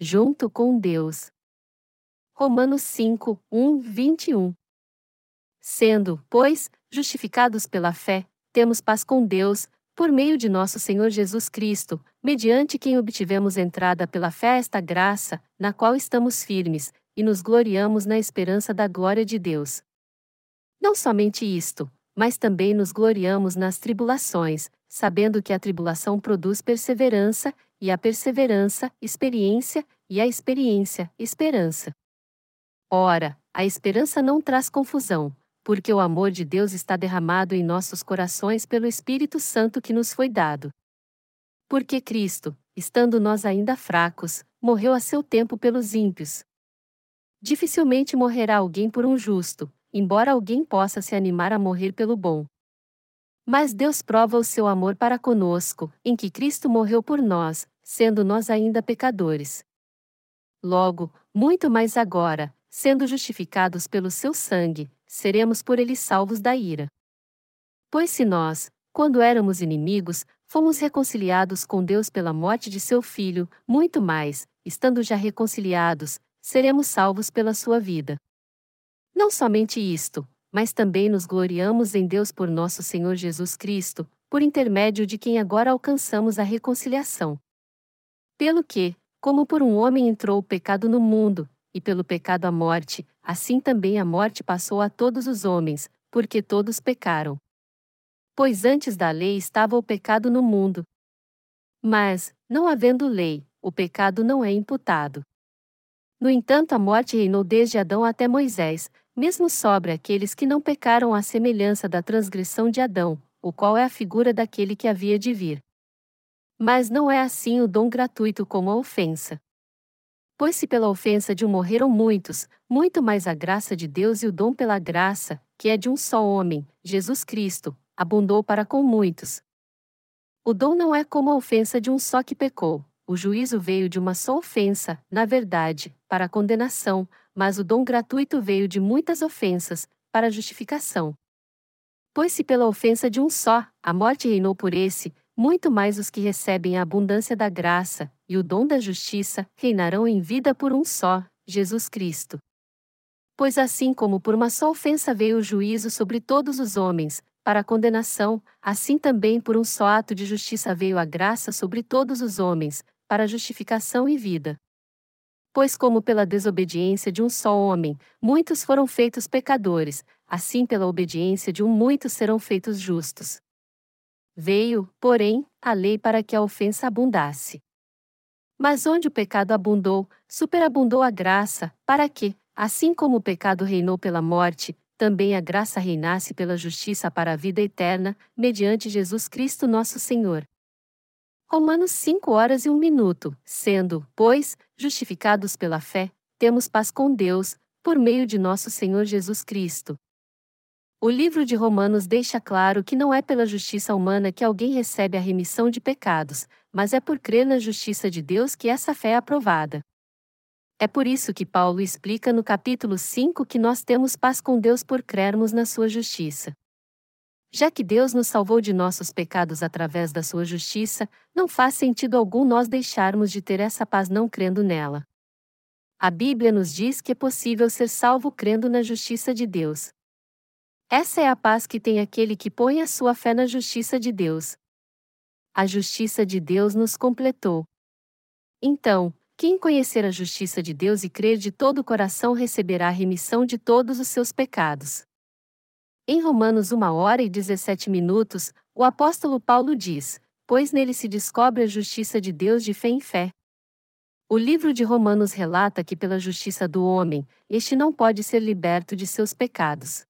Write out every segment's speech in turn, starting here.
junto com Deus. Romanos 5, 1, 21. Sendo, pois, justificados pela fé, temos paz com Deus, por meio de nosso Senhor Jesus Cristo, mediante quem obtivemos entrada pela fé esta graça, na qual estamos firmes, e nos gloriamos na esperança da glória de Deus. Não somente isto, mas também nos gloriamos nas tribulações, sabendo que a tribulação produz perseverança, e a perseverança, experiência, e a experiência, esperança. Ora, a esperança não traz confusão, porque o amor de Deus está derramado em nossos corações pelo Espírito Santo que nos foi dado. Porque Cristo, estando nós ainda fracos, morreu a seu tempo pelos ímpios. Dificilmente morrerá alguém por um justo, embora alguém possa se animar a morrer pelo bom. Mas Deus prova o seu amor para conosco, em que Cristo morreu por nós, sendo nós ainda pecadores. Logo, muito mais agora, sendo justificados pelo seu sangue, seremos por ele salvos da ira. Pois se nós, quando éramos inimigos, fomos reconciliados com Deus pela morte de seu filho, muito mais, estando já reconciliados, seremos salvos pela sua vida. Não somente isto, mas também nos gloriamos em Deus por nosso Senhor Jesus Cristo, por intermédio de quem agora alcançamos a reconciliação. Pelo que, como por um homem entrou o pecado no mundo, e pelo pecado a morte, assim também a morte passou a todos os homens, porque todos pecaram. Pois antes da lei estava o pecado no mundo. Mas, não havendo lei, o pecado não é imputado. No entanto, a morte reinou desde Adão até Moisés, mesmo sobre aqueles que não pecaram à semelhança da transgressão de Adão, o qual é a figura daquele que havia de vir. Mas não é assim o dom gratuito como a ofensa. Pois se pela ofensa de um morreram muitos, muito mais a graça de Deus e o dom pela graça, que é de um só homem, Jesus Cristo, abundou para com muitos. O dom não é como a ofensa de um só que pecou. O juízo veio de uma só ofensa, na verdade, para a condenação, mas o dom gratuito veio de muitas ofensas, para a justificação. Pois se pela ofensa de um só, a morte reinou por esse, muito mais os que recebem a abundância da graça e o dom da justiça reinarão em vida por um só, Jesus Cristo. Pois assim como por uma só ofensa veio o juízo sobre todos os homens, para a condenação, assim também por um só ato de justiça veio a graça sobre todos os homens, para justificação e vida. Pois como pela desobediência de um só homem, muitos foram feitos pecadores, assim pela obediência de um muitos serão feitos justos. Veio, porém, a lei para que a ofensa abundasse. Mas onde o pecado abundou, superabundou a graça, para que, assim como o pecado reinou pela morte, também a graça reinasse pela justiça para a vida eterna, mediante Jesus Cristo nosso Senhor. Romanos 5 horas e 1 minuto, sendo, pois, justificados pela fé, temos paz com Deus, por meio de nosso Senhor Jesus Cristo, o livro de Romanos deixa claro que não é pela justiça humana que alguém recebe a remissão de pecados, mas é por crer na justiça de Deus que essa fé é aprovada. É por isso que Paulo explica no capítulo 5 que nós temos paz com Deus por crermos na sua justiça. Já que Deus nos salvou de nossos pecados através da sua justiça, não faz sentido algum nós deixarmos de ter essa paz não crendo nela. A Bíblia nos diz que é possível ser salvo crendo na justiça de Deus. Essa é a paz que tem aquele que põe a sua fé na justiça de Deus. A justiça de Deus nos completou. Então, quem conhecer a justiça de Deus e crer de todo o coração receberá a remissão de todos os seus pecados. Em Romanos 1 hora e 17 minutos, o apóstolo Paulo diz: Pois nele se descobre a justiça de Deus de fé em fé. O livro de Romanos relata que, pela justiça do homem, este não pode ser liberto de seus pecados.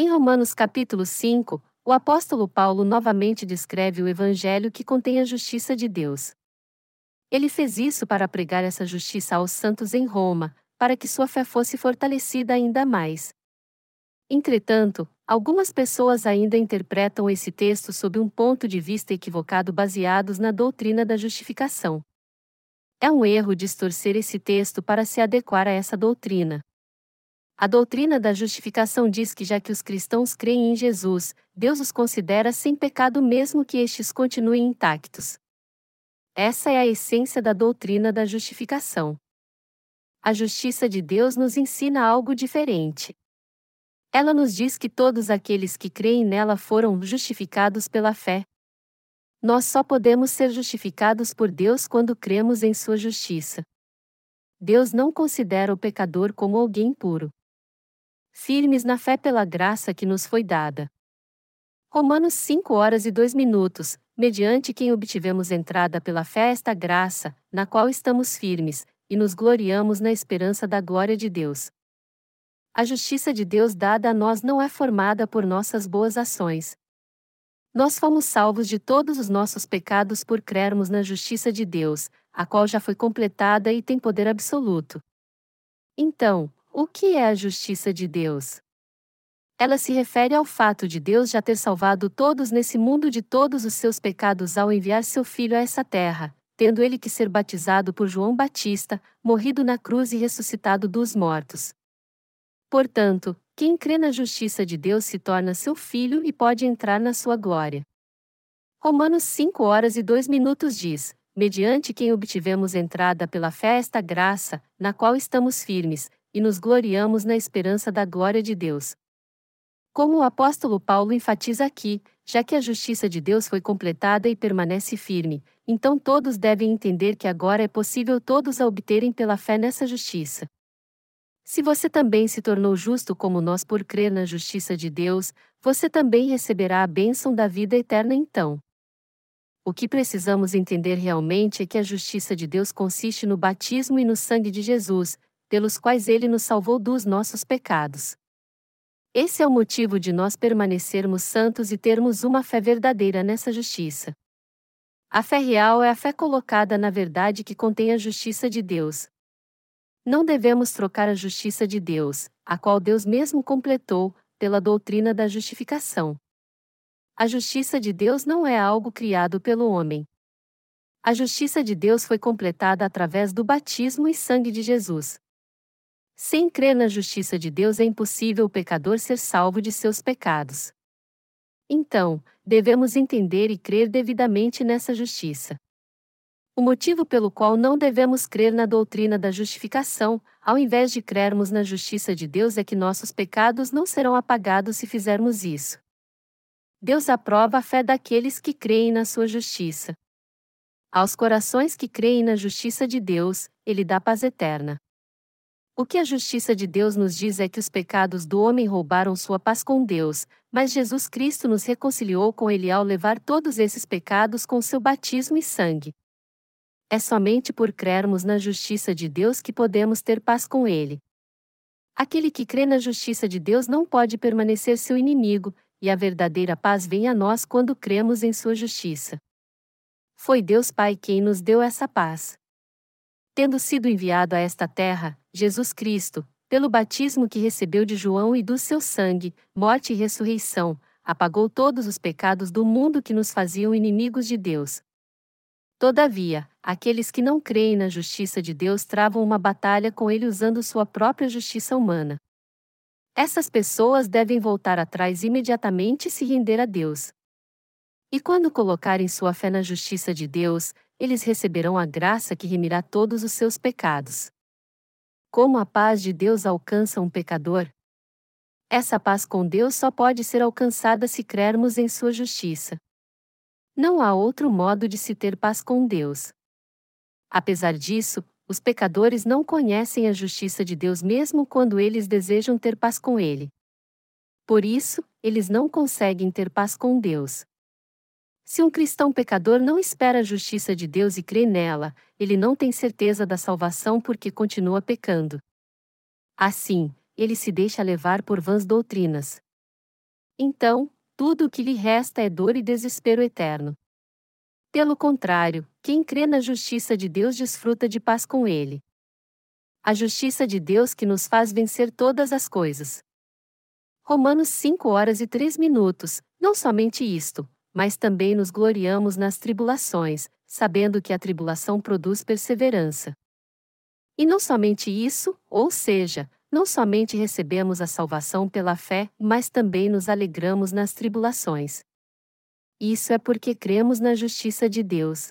Em Romanos capítulo 5, o apóstolo Paulo novamente descreve o evangelho que contém a justiça de Deus. Ele fez isso para pregar essa justiça aos santos em Roma, para que sua fé fosse fortalecida ainda mais. Entretanto, algumas pessoas ainda interpretam esse texto sob um ponto de vista equivocado baseados na doutrina da justificação. É um erro distorcer esse texto para se adequar a essa doutrina. A doutrina da justificação diz que já que os cristãos creem em Jesus, Deus os considera sem pecado mesmo que estes continuem intactos. Essa é a essência da doutrina da justificação. A justiça de Deus nos ensina algo diferente. Ela nos diz que todos aqueles que creem nela foram justificados pela fé. Nós só podemos ser justificados por Deus quando cremos em Sua justiça. Deus não considera o pecador como alguém puro. Firmes na fé pela graça que nos foi dada. Romanos 5 horas e 2 minutos, mediante quem obtivemos entrada pela fé esta graça, na qual estamos firmes, e nos gloriamos na esperança da glória de Deus. A justiça de Deus dada a nós não é formada por nossas boas ações. Nós fomos salvos de todos os nossos pecados por crermos na justiça de Deus, a qual já foi completada e tem poder absoluto. Então, o que é a justiça de Deus? Ela se refere ao fato de Deus já ter salvado todos nesse mundo de todos os seus pecados ao enviar seu Filho a essa terra, tendo ele que ser batizado por João Batista, morrido na cruz e ressuscitado dos mortos. Portanto, quem crê na justiça de Deus se torna seu filho e pode entrar na sua glória. Romanos 5 horas e 2 minutos diz: mediante quem obtivemos entrada pela fé esta graça, na qual estamos firmes, e nos gloriamos na esperança da glória de Deus. Como o apóstolo Paulo enfatiza aqui, já que a justiça de Deus foi completada e permanece firme, então todos devem entender que agora é possível todos a obterem pela fé nessa justiça. Se você também se tornou justo como nós por crer na justiça de Deus, você também receberá a bênção da vida eterna então. O que precisamos entender realmente é que a justiça de Deus consiste no batismo e no sangue de Jesus, pelos quais ele nos salvou dos nossos pecados. Esse é o motivo de nós permanecermos santos e termos uma fé verdadeira nessa justiça. A fé real é a fé colocada na verdade que contém a justiça de Deus. Não devemos trocar a justiça de Deus, a qual Deus mesmo completou, pela doutrina da justificação. A justiça de Deus não é algo criado pelo homem. A justiça de Deus foi completada através do batismo e sangue de Jesus. Sem crer na justiça de Deus é impossível o pecador ser salvo de seus pecados. Então, devemos entender e crer devidamente nessa justiça. O motivo pelo qual não devemos crer na doutrina da justificação, ao invés de crermos na justiça de Deus, é que nossos pecados não serão apagados se fizermos isso. Deus aprova a fé daqueles que creem na sua justiça. Aos corações que creem na justiça de Deus, Ele dá paz eterna. O que a justiça de Deus nos diz é que os pecados do homem roubaram sua paz com Deus, mas Jesus Cristo nos reconciliou com Ele ao levar todos esses pecados com seu batismo e sangue. É somente por crermos na justiça de Deus que podemos ter paz com Ele. Aquele que crê na justiça de Deus não pode permanecer seu inimigo, e a verdadeira paz vem a nós quando cremos em sua justiça. Foi Deus Pai quem nos deu essa paz. Tendo sido enviado a esta terra, Jesus Cristo, pelo batismo que recebeu de João e do seu sangue, morte e ressurreição, apagou todos os pecados do mundo que nos faziam inimigos de Deus. Todavia, aqueles que não creem na justiça de Deus travam uma batalha com ele usando sua própria justiça humana. Essas pessoas devem voltar atrás imediatamente e se render a Deus. E quando colocarem sua fé na justiça de Deus, eles receberão a graça que remirá todos os seus pecados. Como a paz de Deus alcança um pecador? Essa paz com Deus só pode ser alcançada se crermos em Sua justiça. Não há outro modo de se ter paz com Deus. Apesar disso, os pecadores não conhecem a justiça de Deus mesmo quando eles desejam ter paz com Ele. Por isso, eles não conseguem ter paz com Deus. Se um cristão pecador não espera a justiça de Deus e crê nela, ele não tem certeza da salvação porque continua pecando. Assim, ele se deixa levar por vãs doutrinas. Então, tudo o que lhe resta é dor e desespero eterno. Pelo contrário, quem crê na justiça de Deus desfruta de paz com ele. A justiça de Deus que nos faz vencer todas as coisas. Romanos 5 horas e 3 minutos, não somente isto, mas também nos gloriamos nas tribulações, sabendo que a tribulação produz perseverança. E não somente isso, ou seja, não somente recebemos a salvação pela fé, mas também nos alegramos nas tribulações. Isso é porque cremos na justiça de Deus.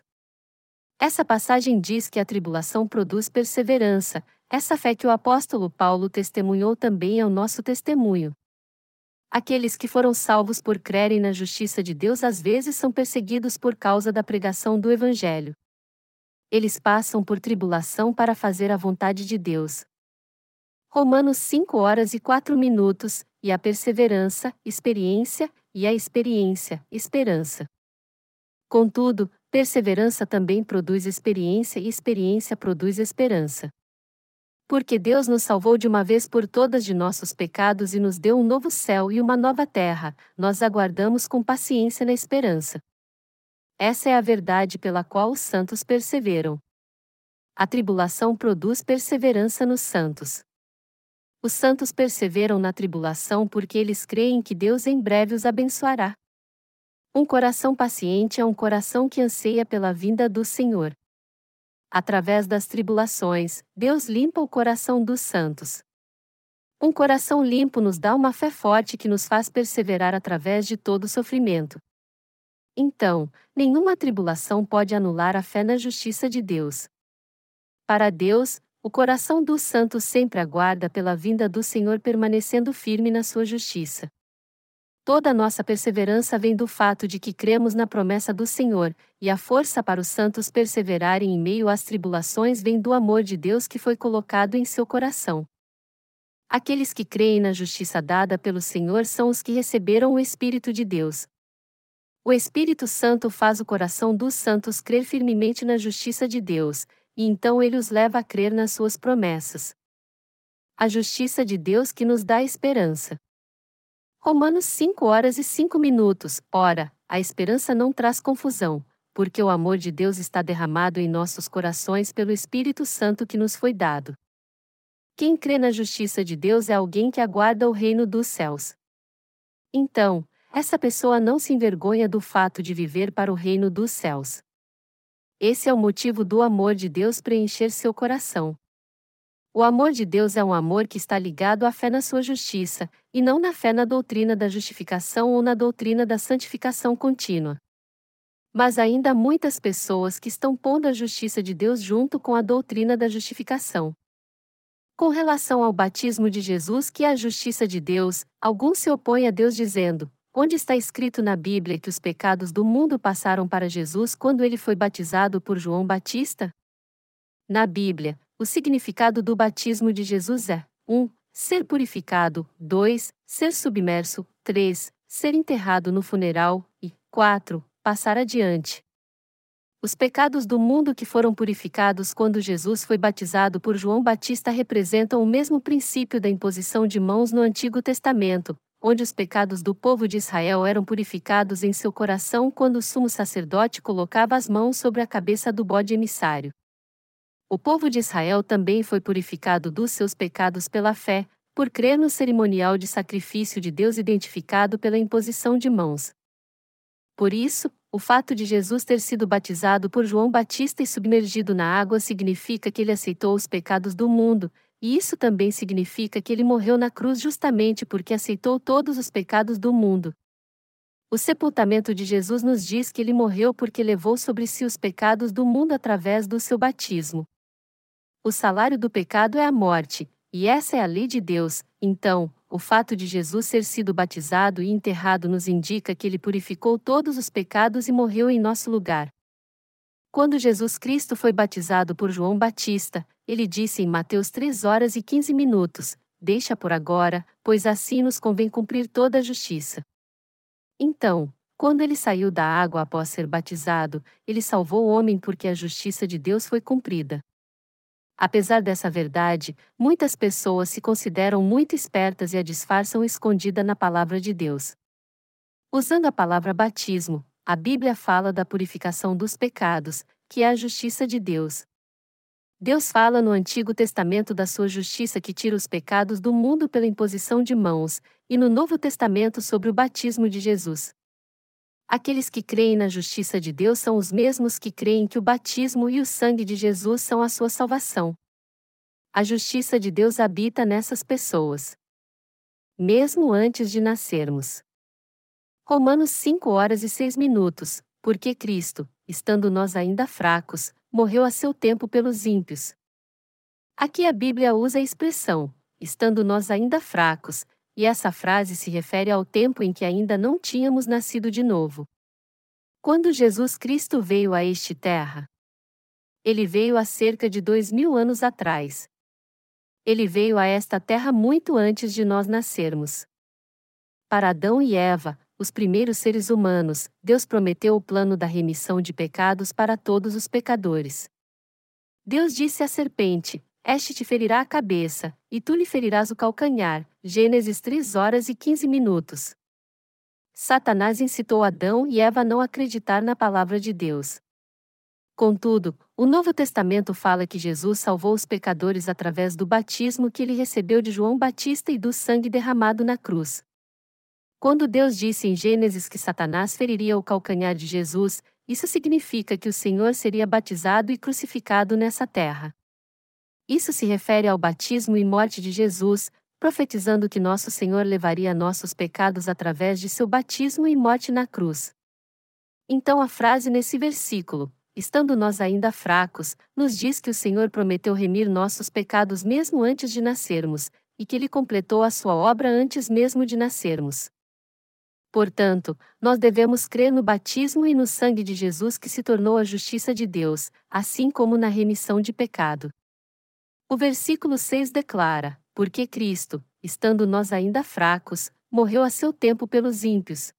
Essa passagem diz que a tribulação produz perseverança, essa fé que o apóstolo Paulo testemunhou também é o nosso testemunho. Aqueles que foram salvos por crerem na justiça de Deus às vezes são perseguidos por causa da pregação do Evangelho. Eles passam por tribulação para fazer a vontade de Deus. Romanos 5 horas e 4 minutos, e a perseverança, experiência, e a experiência, esperança. Contudo, perseverança também produz experiência e experiência produz esperança. Porque Deus nos salvou de uma vez por todas de nossos pecados e nos deu um novo céu e uma nova terra, nós aguardamos com paciência na esperança. Essa é a verdade pela qual os santos perseveram. A tribulação produz perseverança nos santos. Os santos perseveram na tribulação porque eles creem que Deus em breve os abençoará. Um coração paciente é um coração que anseia pela vinda do Senhor. Através das tribulações, Deus limpa o coração dos santos. Um coração limpo nos dá uma fé forte que nos faz perseverar através de todo sofrimento. Então, nenhuma tribulação pode anular a fé na justiça de Deus. Para Deus, o coração dos santos sempre aguarda pela vinda do Senhor permanecendo firme na sua justiça. Toda nossa perseverança vem do fato de que cremos na promessa do Senhor, e a força para os santos perseverarem em meio às tribulações vem do amor de Deus que foi colocado em seu coração. Aqueles que creem na justiça dada pelo Senhor são os que receberam o Espírito de Deus. O Espírito Santo faz o coração dos santos crer firmemente na justiça de Deus, e então ele os leva a crer nas suas promessas. A justiça de Deus que nos dá esperança. Romanos 5 horas e 5 minutos. Ora, a esperança não traz confusão, porque o amor de Deus está derramado em nossos corações pelo Espírito Santo que nos foi dado. Quem crê na justiça de Deus é alguém que aguarda o reino dos céus. Então, essa pessoa não se envergonha do fato de viver para o reino dos céus. Esse é o motivo do amor de Deus preencher seu coração. O amor de Deus é um amor que está ligado à fé na sua justiça, e não na fé na doutrina da justificação ou na doutrina da santificação contínua. Mas ainda há muitas pessoas que estão pondo a justiça de Deus junto com a doutrina da justificação. Com relação ao batismo de Jesus, que é a justiça de Deus, alguns se opõem a Deus dizendo: onde está escrito na Bíblia que os pecados do mundo passaram para Jesus quando ele foi batizado por João Batista? Na Bíblia, o significado do batismo de Jesus é: 1. Um, ser purificado, 2. Ser submerso, 3. Ser enterrado no funeral, e 4. Passar adiante. Os pecados do mundo que foram purificados quando Jesus foi batizado por João Batista representam o mesmo princípio da imposição de mãos no Antigo Testamento, onde os pecados do povo de Israel eram purificados em seu coração quando o sumo sacerdote colocava as mãos sobre a cabeça do bode emissário. O povo de Israel também foi purificado dos seus pecados pela fé, por crer no cerimonial de sacrifício de Deus identificado pela imposição de mãos. Por isso, o fato de Jesus ter sido batizado por João Batista e submergido na água significa que ele aceitou os pecados do mundo, e isso também significa que ele morreu na cruz justamente porque aceitou todos os pecados do mundo. O sepultamento de Jesus nos diz que ele morreu porque levou sobre si os pecados do mundo através do seu batismo. O salário do pecado é a morte, e essa é a lei de Deus, então, o fato de Jesus ter sido batizado e enterrado nos indica que ele purificou todos os pecados e morreu em nosso lugar. Quando Jesus Cristo foi batizado por João Batista, ele disse em Mateus 3 horas e 15 minutos: Deixa por agora, pois assim nos convém cumprir toda a justiça. Então, quando ele saiu da água após ser batizado, ele salvou o homem porque a justiça de Deus foi cumprida. Apesar dessa verdade, muitas pessoas se consideram muito espertas e a disfarçam escondida na palavra de Deus. Usando a palavra batismo, a Bíblia fala da purificação dos pecados, que é a justiça de Deus. Deus fala no Antigo Testamento da sua justiça que tira os pecados do mundo pela imposição de mãos, e no Novo Testamento sobre o batismo de Jesus. Aqueles que creem na justiça de Deus são os mesmos que creem que o batismo e o sangue de Jesus são a sua salvação. A justiça de Deus habita nessas pessoas. Mesmo antes de nascermos. Romanos 5 horas e 6 minutos. Porque Cristo, estando nós ainda fracos, morreu a seu tempo pelos ímpios. Aqui a Bíblia usa a expressão, estando nós ainda fracos, e essa frase se refere ao tempo em que ainda não tínhamos nascido de novo. Quando Jesus Cristo veio a este terra, ele veio há cerca de dois mil anos atrás. Ele veio a esta terra muito antes de nós nascermos. Para Adão e Eva, os primeiros seres humanos, Deus prometeu o plano da remissão de pecados para todos os pecadores. Deus disse à serpente: Este te ferirá a cabeça, e tu lhe ferirás o calcanhar. Gênesis 3 horas e 15 minutos. Satanás incitou Adão e Eva a não acreditar na palavra de Deus. Contudo, o Novo Testamento fala que Jesus salvou os pecadores através do batismo que ele recebeu de João Batista e do sangue derramado na cruz. Quando Deus disse em Gênesis que Satanás feriria o calcanhar de Jesus, isso significa que o Senhor seria batizado e crucificado nessa terra. Isso se refere ao batismo e morte de Jesus, profetizando que nosso Senhor levaria nossos pecados através de seu batismo e morte na cruz. Então a frase nesse versículo, estando nós ainda fracos, nos diz que o Senhor prometeu remir nossos pecados mesmo antes de nascermos, e que ele completou a sua obra antes mesmo de nascermos. Portanto, nós devemos crer no batismo e no sangue de Jesus que se tornou a justiça de Deus, assim como na remissão de pecado. O versículo 6 declara: Porque Cristo, estando nós ainda fracos, morreu a seu tempo pelos ímpios.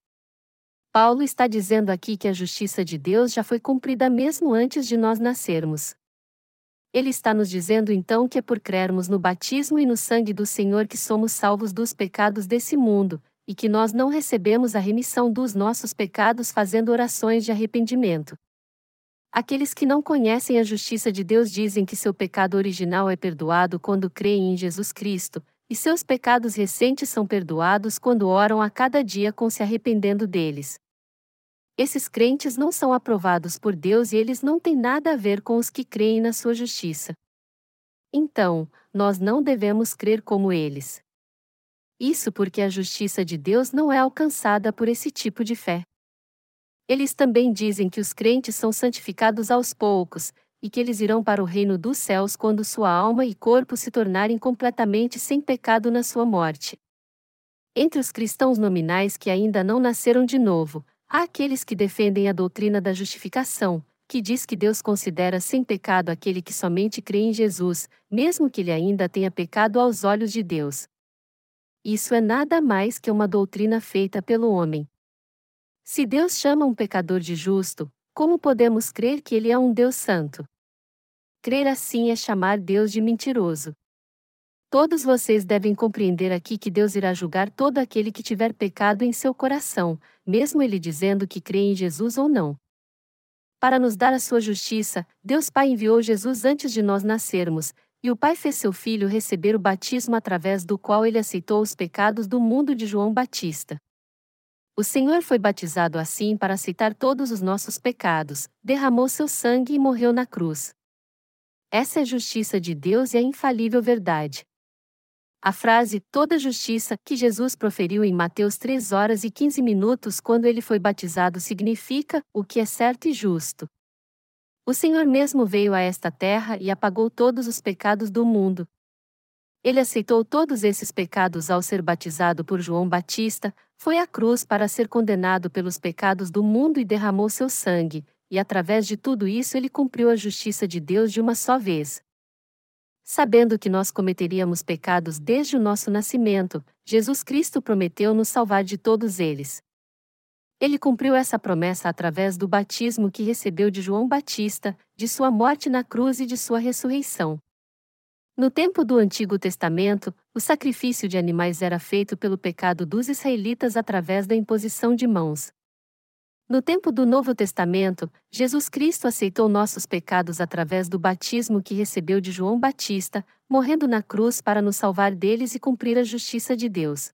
Paulo está dizendo aqui que a justiça de Deus já foi cumprida mesmo antes de nós nascermos. Ele está nos dizendo então que é por crermos no batismo e no sangue do Senhor que somos salvos dos pecados desse mundo, e que nós não recebemos a remissão dos nossos pecados fazendo orações de arrependimento. Aqueles que não conhecem a justiça de Deus dizem que seu pecado original é perdoado quando creem em Jesus Cristo, e seus pecados recentes são perdoados quando oram a cada dia com se arrependendo deles. Esses crentes não são aprovados por Deus e eles não têm nada a ver com os que creem na sua justiça. Então, nós não devemos crer como eles. Isso porque a justiça de Deus não é alcançada por esse tipo de fé. Eles também dizem que os crentes são santificados aos poucos, e que eles irão para o reino dos céus quando sua alma e corpo se tornarem completamente sem pecado na sua morte. Entre os cristãos nominais que ainda não nasceram de novo, há aqueles que defendem a doutrina da justificação, que diz que Deus considera sem pecado aquele que somente crê em Jesus, mesmo que ele ainda tenha pecado aos olhos de Deus. Isso é nada mais que uma doutrina feita pelo homem. Se Deus chama um pecador de justo, como podemos crer que ele é um Deus santo? Crer assim é chamar Deus de mentiroso. Todos vocês devem compreender aqui que Deus irá julgar todo aquele que tiver pecado em seu coração, mesmo ele dizendo que crê em Jesus ou não. Para nos dar a sua justiça, Deus Pai enviou Jesus antes de nós nascermos, e o Pai fez seu filho receber o batismo através do qual ele aceitou os pecados do mundo de João Batista. O Senhor foi batizado assim para aceitar todos os nossos pecados, derramou seu sangue e morreu na cruz. Essa é a justiça de Deus e a infalível verdade. A frase toda justiça que Jesus proferiu em Mateus 3 horas e 15 minutos quando ele foi batizado significa o que é certo e justo. O Senhor mesmo veio a esta terra e apagou todos os pecados do mundo. Ele aceitou todos esses pecados ao ser batizado por João Batista, foi à cruz para ser condenado pelos pecados do mundo e derramou seu sangue, e através de tudo isso ele cumpriu a justiça de Deus de uma só vez. Sabendo que nós cometeríamos pecados desde o nosso nascimento, Jesus Cristo prometeu nos salvar de todos eles. Ele cumpriu essa promessa através do batismo que recebeu de João Batista, de sua morte na cruz e de sua ressurreição. No tempo do Antigo Testamento, o sacrifício de animais era feito pelo pecado dos israelitas através da imposição de mãos. No tempo do Novo Testamento, Jesus Cristo aceitou nossos pecados através do batismo que recebeu de João Batista, morrendo na cruz para nos salvar deles e cumprir a justiça de Deus.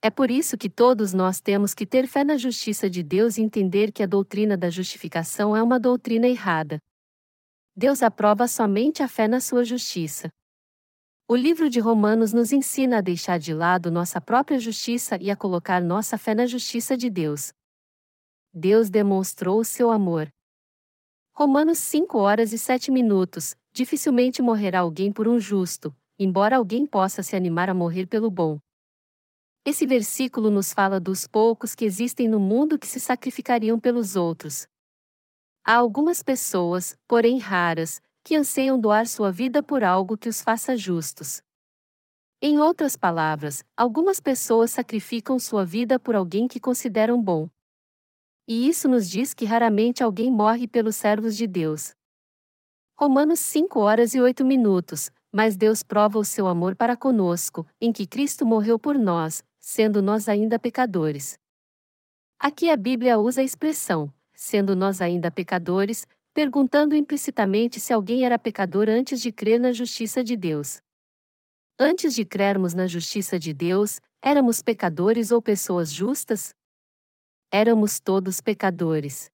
É por isso que todos nós temos que ter fé na justiça de Deus e entender que a doutrina da justificação é uma doutrina errada. Deus aprova somente a fé na sua justiça. O livro de Romanos nos ensina a deixar de lado nossa própria justiça e a colocar nossa fé na justiça de Deus. Deus demonstrou o seu amor. Romanos 5 horas e 7 minutos. Dificilmente morrerá alguém por um justo, embora alguém possa se animar a morrer pelo bom. Esse versículo nos fala dos poucos que existem no mundo que se sacrificariam pelos outros. Há algumas pessoas, porém raras, que anseiam doar sua vida por algo que os faça justos. Em outras palavras, algumas pessoas sacrificam sua vida por alguém que consideram bom. E isso nos diz que raramente alguém morre pelos servos de Deus. Romanos 5 horas e 8 minutos. Mas Deus prova o seu amor para conosco, em que Cristo morreu por nós, sendo nós ainda pecadores. Aqui a Bíblia usa a expressão, sendo nós ainda pecadores, perguntando implicitamente se alguém era pecador antes de crer na justiça de Deus. Antes de crermos na justiça de Deus, éramos pecadores ou pessoas justas? Éramos todos pecadores.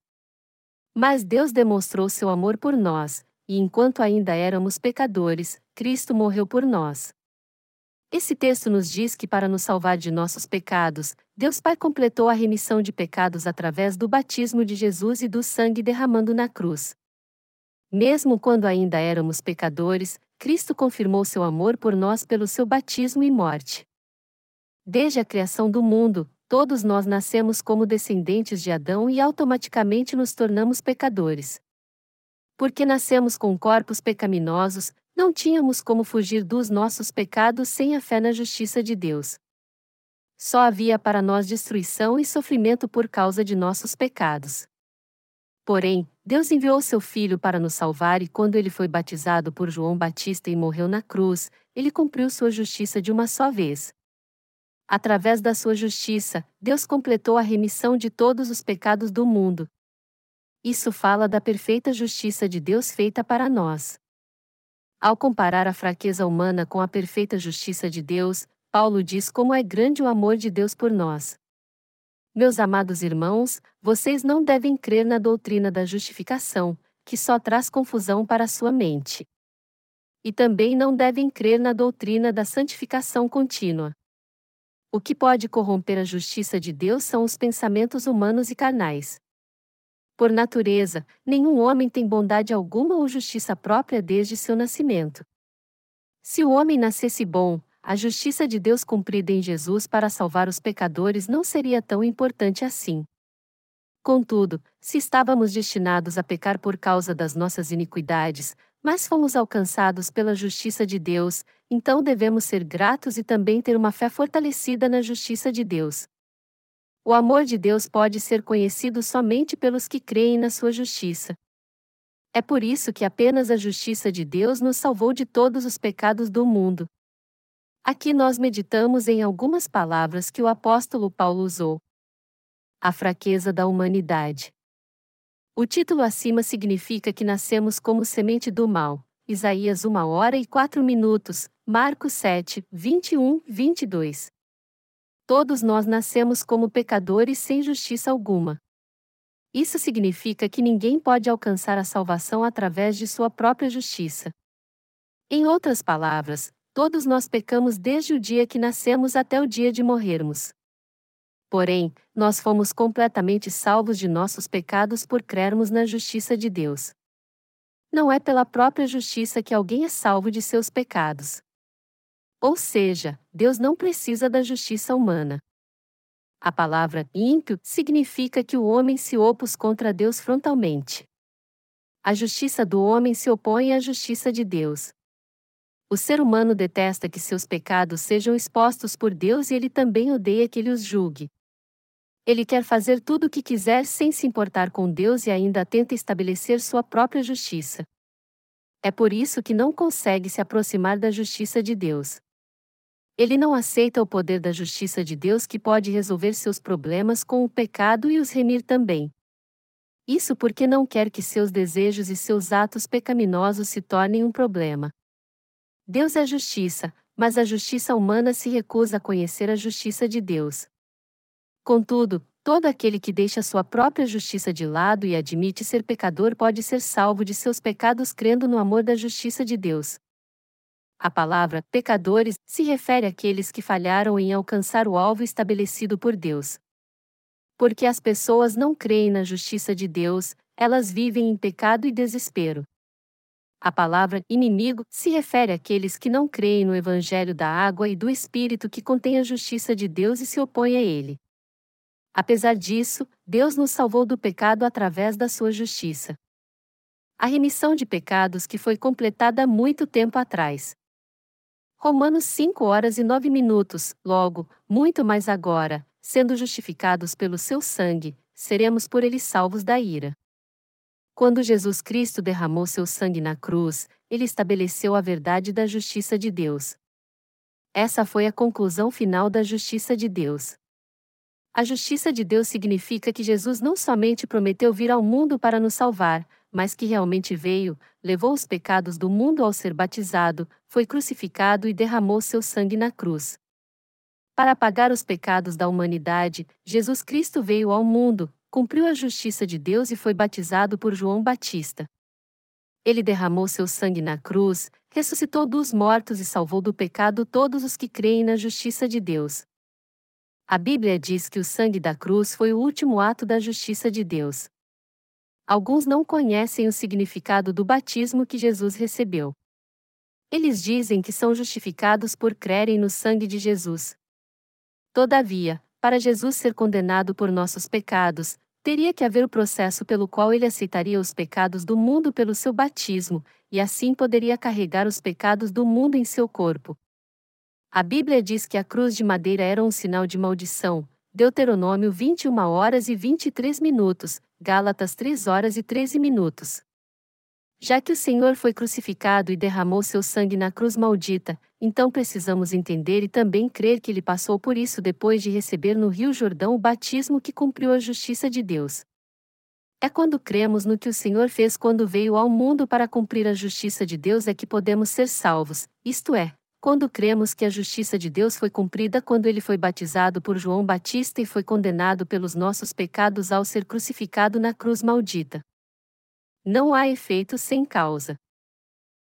Mas Deus demonstrou seu amor por nós, e enquanto ainda éramos pecadores, Cristo morreu por nós. Esse texto nos diz que para nos salvar de nossos pecados, Deus Pai completou a remissão de pecados através do batismo de Jesus e do sangue derramando na cruz. Mesmo quando ainda éramos pecadores, Cristo confirmou seu amor por nós pelo seu batismo e morte. Desde a criação do mundo, todos nós nascemos como descendentes de Adão e automaticamente nos tornamos pecadores. Porque nascemos com corpos pecaminosos, não tínhamos como fugir dos nossos pecados sem a fé na justiça de Deus. Só havia para nós destruição e sofrimento por causa de nossos pecados. Porém, Deus enviou seu Filho para nos salvar e quando ele foi batizado por João Batista e morreu na cruz, ele cumpriu sua justiça de uma só vez. Através da sua justiça, Deus completou a remissão de todos os pecados do mundo, isso fala da perfeita justiça de Deus feita para nós. Ao comparar a fraqueza humana com a perfeita justiça de Deus, Paulo diz como é grande o amor de Deus por nós. Meus amados irmãos, vocês não devem crer na doutrina da justificação, que só traz confusão para sua mente. E também não devem crer na doutrina da santificação contínua. O que pode corromper a justiça de Deus são os pensamentos humanos e carnais. Por natureza, nenhum homem tem bondade alguma ou justiça própria desde seu nascimento. Se o homem nascesse bom, a justiça de Deus cumprida em Jesus para salvar os pecadores não seria tão importante assim. Contudo, se estávamos destinados a pecar por causa das nossas iniquidades, mas fomos alcançados pela justiça de Deus, então devemos ser gratos e também ter uma fé fortalecida na justiça de Deus. O amor de Deus pode ser conhecido somente pelos que creem na sua justiça. É por isso que apenas a justiça de Deus nos salvou de todos os pecados do mundo. Aqui nós meditamos em algumas palavras que o apóstolo Paulo usou. A fraqueza da humanidade. O título acima significa que nascemos como semente do mal. Isaías 1 hora e 4 minutos, Marcos 7, 21, 22. Todos nós nascemos como pecadores sem justiça alguma. Isso significa que ninguém pode alcançar a salvação através de sua própria justiça. Em outras palavras, todos nós pecamos desde o dia que nascemos até o dia de morrermos. Porém, nós fomos completamente salvos de nossos pecados por crermos na justiça de Deus. Não é pela própria justiça que alguém é salvo de seus pecados. Ou seja, Deus não precisa da justiça humana. A palavra ímpio significa que o homem se opôs contra Deus frontalmente. A justiça do homem se opõe à justiça de Deus. O ser humano detesta que seus pecados sejam expostos por Deus e ele também odeia que ele os julgue. Ele quer fazer tudo o que quiser sem se importar com Deus e ainda tenta estabelecer sua própria justiça. É por isso que não consegue se aproximar da justiça de Deus. Ele não aceita o poder da justiça de Deus que pode resolver seus problemas com o pecado e os remir também. Isso porque não quer que seus desejos e seus atos pecaminosos se tornem um problema. Deus é justiça, mas a justiça humana se recusa a conhecer a justiça de Deus. Contudo, todo aquele que deixa sua própria justiça de lado e admite ser pecador pode ser salvo de seus pecados crendo no amor da justiça de Deus. A palavra pecadores se refere àqueles que falharam em alcançar o alvo estabelecido por Deus. Porque as pessoas não creem na justiça de Deus, elas vivem em pecado e desespero. A palavra inimigo se refere àqueles que não creem no Evangelho da água e do Espírito que contém a justiça de Deus e se opõem a ele. Apesar disso, Deus nos salvou do pecado através da sua justiça. A remissão de pecados que foi completada há muito tempo atrás. Romanos 5 horas e 9 minutos, logo, muito mais agora, sendo justificados pelo seu sangue, seremos por ele salvos da ira. Quando Jesus Cristo derramou seu sangue na cruz, ele estabeleceu a verdade da justiça de Deus. Essa foi a conclusão final da justiça de Deus. A justiça de Deus significa que Jesus não somente prometeu vir ao mundo para nos salvar, mas que realmente veio, levou os pecados do mundo ao ser batizado, foi crucificado e derramou seu sangue na cruz. Para pagar os pecados da humanidade, Jesus Cristo veio ao mundo, cumpriu a justiça de Deus e foi batizado por João Batista. Ele derramou seu sangue na cruz, ressuscitou dos mortos e salvou do pecado todos os que creem na justiça de Deus. A Bíblia diz que o sangue da cruz foi o último ato da justiça de Deus. Alguns não conhecem o significado do batismo que Jesus recebeu. Eles dizem que são justificados por crerem no sangue de Jesus. Todavia, para Jesus ser condenado por nossos pecados, teria que haver o processo pelo qual ele aceitaria os pecados do mundo pelo seu batismo, e assim poderia carregar os pecados do mundo em seu corpo. A Bíblia diz que a cruz de madeira era um sinal de maldição. Deuteronômio 21 horas e 23 minutos, Gálatas 3 horas e 13 minutos. Já que o Senhor foi crucificado e derramou seu sangue na cruz maldita, então precisamos entender e também crer que ele passou por isso depois de receber no Rio Jordão o batismo que cumpriu a justiça de Deus. É quando cremos no que o Senhor fez quando veio ao mundo para cumprir a justiça de Deus é que podemos ser salvos, isto é, quando cremos que a justiça de Deus foi cumprida quando ele foi batizado por João Batista e foi condenado pelos nossos pecados ao ser crucificado na cruz maldita. Não há efeito sem causa.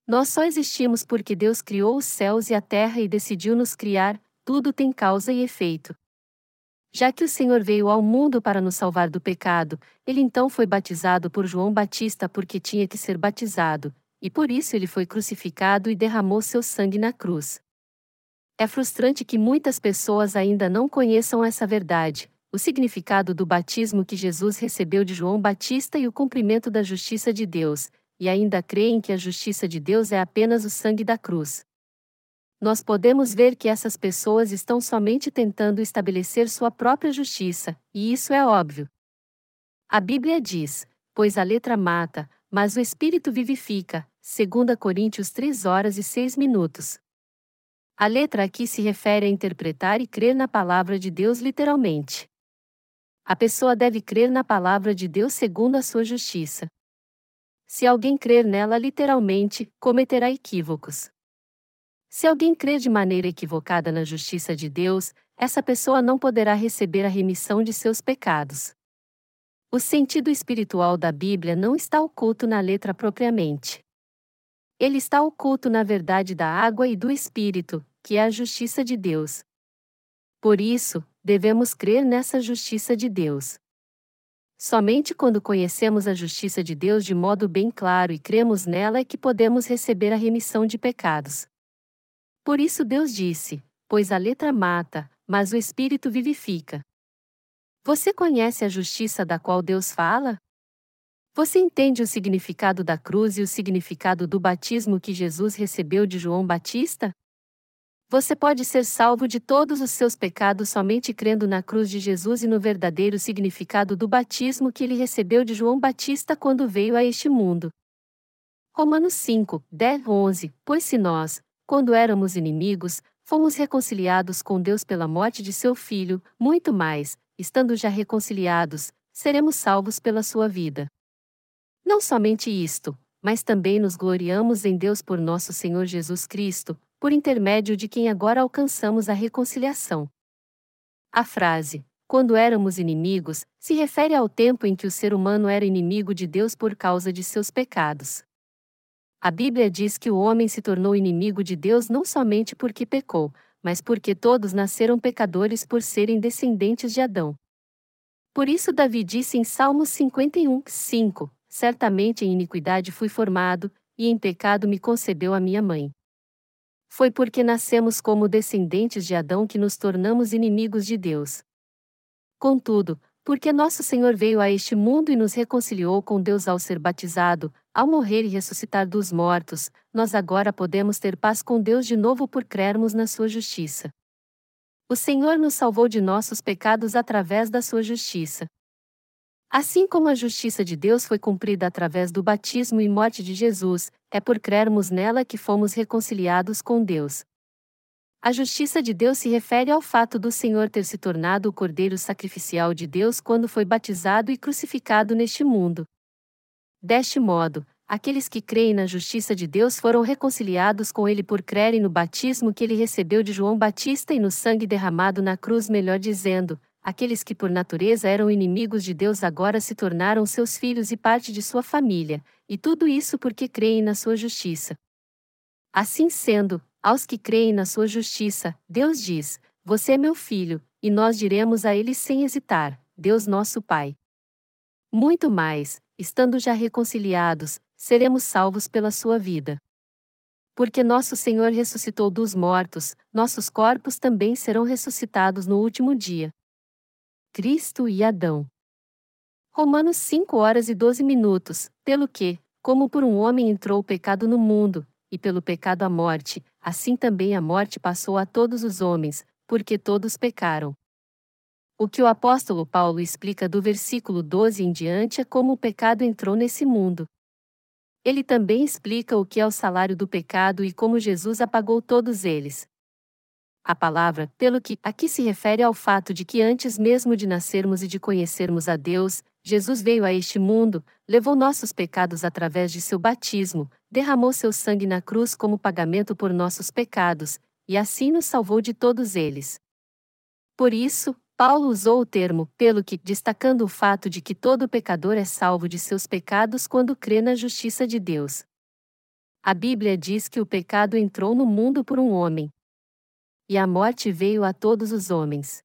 Nós só existimos porque Deus criou os céus e a terra e decidiu nos criar, tudo tem causa e efeito. Já que o Senhor veio ao mundo para nos salvar do pecado, ele então foi batizado por João Batista porque tinha que ser batizado, e por isso ele foi crucificado e derramou seu sangue na cruz. É frustrante que muitas pessoas ainda não conheçam essa verdade, o significado do batismo que Jesus recebeu de João Batista e o cumprimento da justiça de Deus, e ainda creem que a justiça de Deus é apenas o sangue da cruz. Nós podemos ver que essas pessoas estão somente tentando estabelecer sua própria justiça, e isso é óbvio. A Bíblia diz: Pois a letra mata, mas o espírito vivifica, 2 Coríntios 3 horas e 6 minutos. A letra aqui se refere a interpretar e crer na palavra de Deus literalmente. A pessoa deve crer na palavra de Deus segundo a sua justiça. Se alguém crer nela literalmente, cometerá equívocos. Se alguém crer de maneira equivocada na justiça de Deus, essa pessoa não poderá receber a remissão de seus pecados. O sentido espiritual da Bíblia não está oculto na letra propriamente. Ele está oculto na verdade da água e do Espírito, que é a justiça de Deus. Por isso, devemos crer nessa justiça de Deus. Somente quando conhecemos a justiça de Deus de modo bem claro e cremos nela é que podemos receber a remissão de pecados. Por isso Deus disse: Pois a letra mata, mas o espírito vivifica. Você conhece a justiça da qual Deus fala? Você entende o significado da cruz e o significado do batismo que Jesus recebeu de João Batista? Você pode ser salvo de todos os seus pecados somente crendo na cruz de Jesus e no verdadeiro significado do batismo que ele recebeu de João Batista quando veio a este mundo. Romanos 5, 10, 11 Pois se nós, quando éramos inimigos, fomos reconciliados com Deus pela morte de seu Filho, muito mais, estando já reconciliados, seremos salvos pela sua vida. Não somente isto, mas também nos gloriamos em Deus por nosso Senhor Jesus Cristo, por intermédio de quem agora alcançamos a reconciliação. A frase, quando éramos inimigos, se refere ao tempo em que o ser humano era inimigo de Deus por causa de seus pecados. A Bíblia diz que o homem se tornou inimigo de Deus não somente porque pecou, mas porque todos nasceram pecadores por serem descendentes de Adão. Por isso Davi disse em Salmos 51, 5, certamente em iniquidade fui formado, e em pecado me concebeu a minha mãe. Foi porque nascemos como descendentes de Adão que nos tornamos inimigos de Deus. Contudo, porque nosso Senhor veio a este mundo e nos reconciliou com Deus ao ser batizado, ao morrer e ressuscitar dos mortos, nós agora podemos ter paz com Deus de novo por crermos na sua justiça. O Senhor nos salvou de nossos pecados através da sua justiça. Assim como a justiça de Deus foi cumprida através do batismo e morte de Jesus, é por crermos nela que fomos reconciliados com Deus. A justiça de Deus se refere ao fato do Senhor ter se tornado o Cordeiro sacrificial de Deus quando foi batizado e crucificado neste mundo. Deste modo, aqueles que creem na justiça de Deus foram reconciliados com ele por crerem no batismo que ele recebeu de João Batista e no sangue derramado na cruz, melhor dizendo, aqueles que por natureza eram inimigos de Deus agora se tornaram seus filhos e parte de sua família, e tudo isso porque creem na sua justiça. Assim sendo, aos que creem na sua justiça, Deus diz: Você é meu filho, e nós diremos a ele sem hesitar: Deus nosso Pai. Muito mais, estando já reconciliados, seremos salvos pela sua vida. Porque nosso Senhor ressuscitou dos mortos, nossos corpos também serão ressuscitados no último dia. Cristo e Adão. Romanos 5 horas e 12 minutos, pelo que, como por um homem entrou o pecado no mundo, e pelo pecado a morte, assim também a morte passou a todos os homens, porque todos pecaram. O que o apóstolo Paulo explica do versículo 12 em diante é como o pecado entrou nesse mundo. Ele também explica o que é o salário do pecado e como Jesus apagou todos eles. A palavra, pelo que, aqui se refere ao fato de que antes mesmo de nascermos e de conhecermos a Deus, Jesus veio a este mundo, levou nossos pecados através de seu batismo, derramou seu sangue na cruz como pagamento por nossos pecados, e assim nos salvou de todos eles. Por isso, Paulo usou o termo pelo que, destacando o fato de que todo pecador é salvo de seus pecados quando crê na justiça de Deus. A Bíblia diz que o pecado entrou no mundo por um homem, e a morte veio a todos os homens.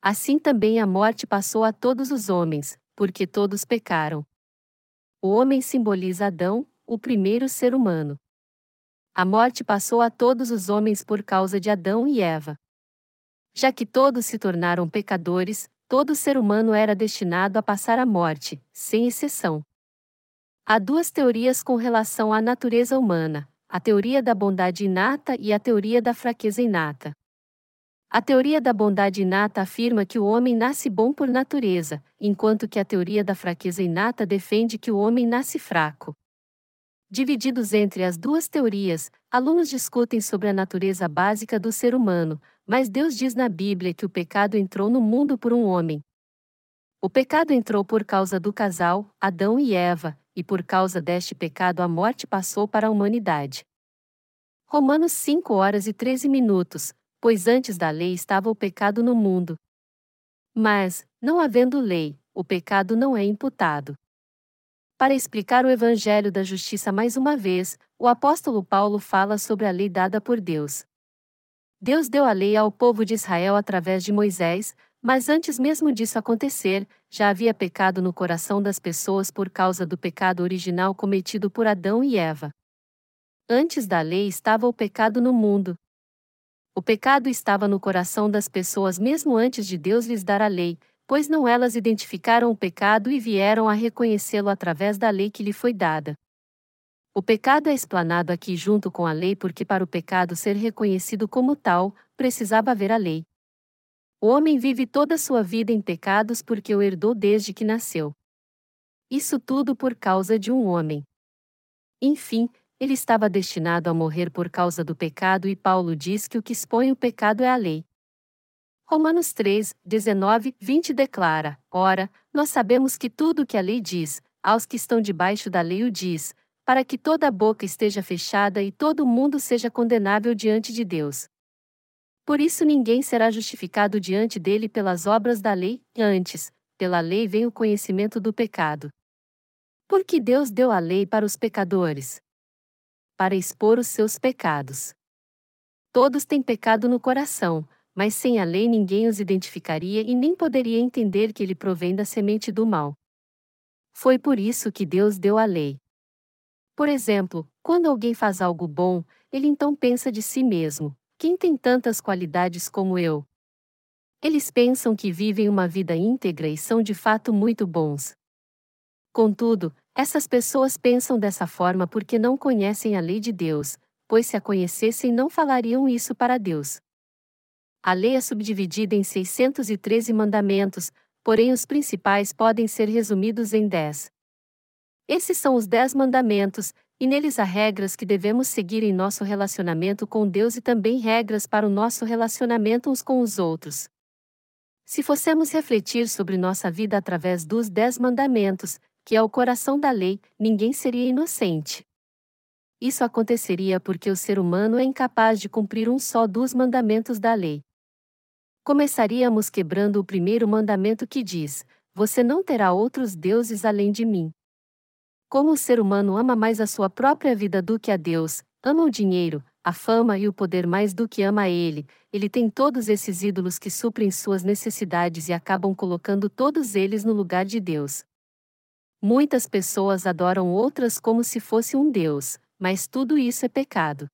Assim também a morte passou a todos os homens, porque todos pecaram. O homem simboliza Adão, o primeiro ser humano. A morte passou a todos os homens por causa de Adão e Eva. Já que todos se tornaram pecadores, todo ser humano era destinado a passar a morte, sem exceção. Há duas teorias com relação à natureza humana: a teoria da bondade inata e a teoria da fraqueza inata. A teoria da bondade inata afirma que o homem nasce bom por natureza, enquanto que a teoria da fraqueza inata defende que o homem nasce fraco. Divididos entre as duas teorias, alunos discutem sobre a natureza básica do ser humano, mas Deus diz na Bíblia que o pecado entrou no mundo por um homem. O pecado entrou por causa do casal, Adão e Eva, e por causa deste pecado a morte passou para a humanidade. Romanos 5 horas e 13 minutos, pois antes da lei estava o pecado no mundo. Mas, não havendo lei, o pecado não é imputado. Para explicar o Evangelho da Justiça mais uma vez, o apóstolo Paulo fala sobre a lei dada por Deus. Deus deu a lei ao povo de Israel através de Moisés, mas antes mesmo disso acontecer, já havia pecado no coração das pessoas por causa do pecado original cometido por Adão e Eva. Antes da lei estava o pecado no mundo. O pecado estava no coração das pessoas mesmo antes de Deus lhes dar a lei, pois não elas identificaram o pecado e vieram a reconhecê-lo através da lei que lhe foi dada. O pecado é explanado aqui junto com a lei porque para o pecado ser reconhecido como tal, precisava haver a lei. O homem vive toda a sua vida em pecados porque o herdou desde que nasceu. Isso tudo por causa de um homem. Enfim, ele estava destinado a morrer por causa do pecado e Paulo diz que o que expõe o pecado é a lei. Romanos 3, 19, 20 declara: Ora, nós sabemos que tudo o que a lei diz, aos que estão debaixo da lei o diz, para que toda a boca esteja fechada e todo mundo seja condenável diante de Deus. Por isso ninguém será justificado diante dele pelas obras da lei, antes, pela lei vem o conhecimento do pecado. Porque Deus deu a lei para os pecadores? Para expor os seus pecados. Todos têm pecado no coração, mas sem a lei ninguém os identificaria e nem poderia entender que ele provém da semente do mal. Foi por isso que Deus deu a lei. Por exemplo, quando alguém faz algo bom, ele então pensa de si mesmo: quem tem tantas qualidades como eu? Eles pensam que vivem uma vida íntegra e são de fato muito bons. Contudo, essas pessoas pensam dessa forma porque não conhecem a lei de Deus, pois se a conhecessem não falariam isso para Deus. A lei é subdividida em 613 mandamentos, porém os principais podem ser resumidos em 10. Esses são os 10 mandamentos, e neles há regras que devemos seguir em nosso relacionamento com Deus e também regras para o nosso relacionamento uns com os outros. Se fossemos refletir sobre nossa vida através dos Dez Mandamentos, que é o coração da lei, ninguém seria inocente. Isso aconteceria porque o ser humano é incapaz de cumprir um só dos mandamentos da lei. Começaríamos quebrando o primeiro mandamento que diz: Você não terá outros deuses além de mim. Como o ser humano ama mais a sua própria vida do que a Deus, ama o dinheiro, a fama e o poder mais do que ama ele, ele tem todos esses ídolos que suprem suas necessidades e acabam colocando todos eles no lugar de Deus. Muitas pessoas adoram outras como se fosse um Deus, mas tudo isso é pecado.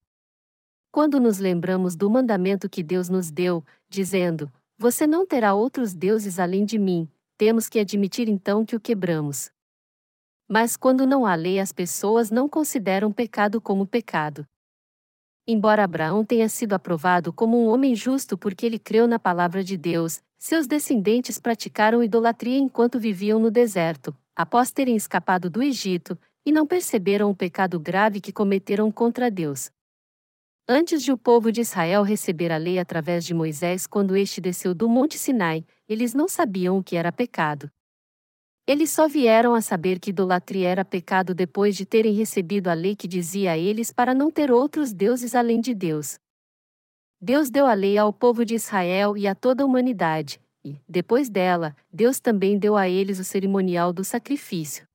Quando nos lembramos do mandamento que Deus nos deu, dizendo: Você não terá outros deuses além de mim, temos que admitir então que o quebramos. Mas quando não há lei, as pessoas não consideram pecado como pecado. Embora Abraão tenha sido aprovado como um homem justo porque ele creu na palavra de Deus, seus descendentes praticaram idolatria enquanto viviam no deserto, após terem escapado do Egito, e não perceberam o pecado grave que cometeram contra Deus. Antes de o povo de Israel receber a lei através de Moisés quando este desceu do Monte Sinai, eles não sabiam o que era pecado. Eles só vieram a saber que idolatria era pecado depois de terem recebido a lei que dizia a eles para não ter outros deuses além de Deus. Deus deu a lei ao povo de Israel e a toda a humanidade, e, depois dela, Deus também deu a eles o cerimonial do sacrifício.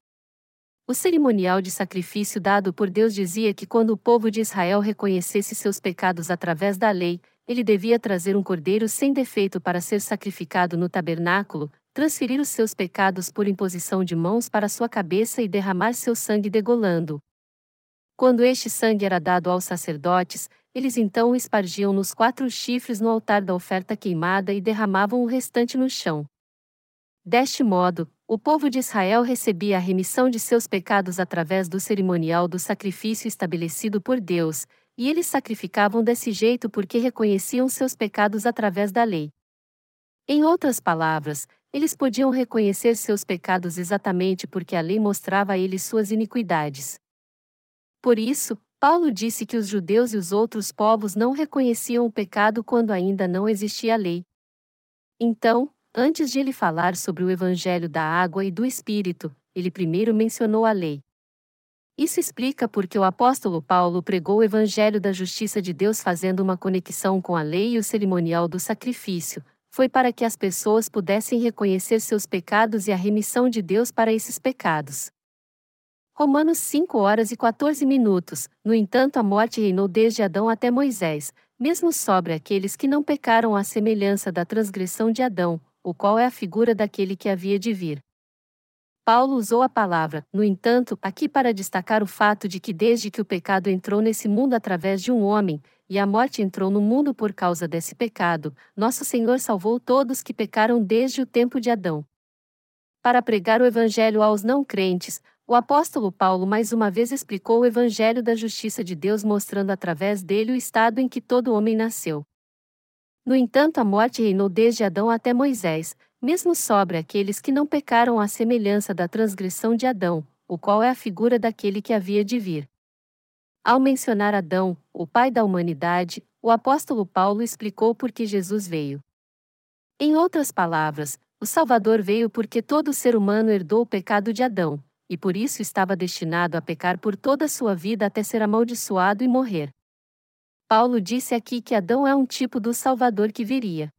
O cerimonial de sacrifício dado por Deus dizia que quando o povo de Israel reconhecesse seus pecados através da lei, ele devia trazer um cordeiro sem defeito para ser sacrificado no tabernáculo, transferir os seus pecados por imposição de mãos para sua cabeça e derramar seu sangue degolando. Quando este sangue era dado aos sacerdotes, eles então o espargiam nos quatro chifres no altar da oferta queimada e derramavam o restante no chão. Deste modo, o povo de Israel recebia a remissão de seus pecados através do cerimonial do sacrifício estabelecido por Deus, e eles sacrificavam desse jeito porque reconheciam seus pecados através da lei. Em outras palavras, eles podiam reconhecer seus pecados exatamente porque a lei mostrava a eles suas iniquidades. Por isso, Paulo disse que os judeus e os outros povos não reconheciam o pecado quando ainda não existia a lei. Então, Antes de ele falar sobre o Evangelho da água e do Espírito, ele primeiro mencionou a lei. Isso explica porque o apóstolo Paulo pregou o Evangelho da justiça de Deus fazendo uma conexão com a lei e o cerimonial do sacrifício. Foi para que as pessoas pudessem reconhecer seus pecados e a remissão de Deus para esses pecados. Romanos 5 horas e 14 minutos. No entanto, a morte reinou desde Adão até Moisés, mesmo sobre aqueles que não pecaram à semelhança da transgressão de Adão, o qual é a figura daquele que havia de vir. Paulo usou a palavra, no entanto, aqui para destacar o fato de que desde que o pecado entrou nesse mundo através de um homem, e a morte entrou no mundo por causa desse pecado, nosso Senhor salvou todos que pecaram desde o tempo de Adão. Para pregar o evangelho aos não crentes, o apóstolo Paulo mais uma vez explicou o evangelho da justiça de Deus mostrando através dele o estado em que todo homem nasceu. No entanto, a morte reinou desde Adão até Moisés, mesmo sobre aqueles que não pecaram à semelhança da transgressão de Adão, o qual é a figura daquele que havia de vir. Ao mencionar Adão, o pai da humanidade, o apóstolo Paulo explicou por que Jesus veio. Em outras palavras, o Salvador veio porque todo ser humano herdou o pecado de Adão, e por isso estava destinado a pecar por toda a sua vida até ser amaldiçoado e morrer. Paulo disse aqui que Adão é um tipo do Salvador que viria.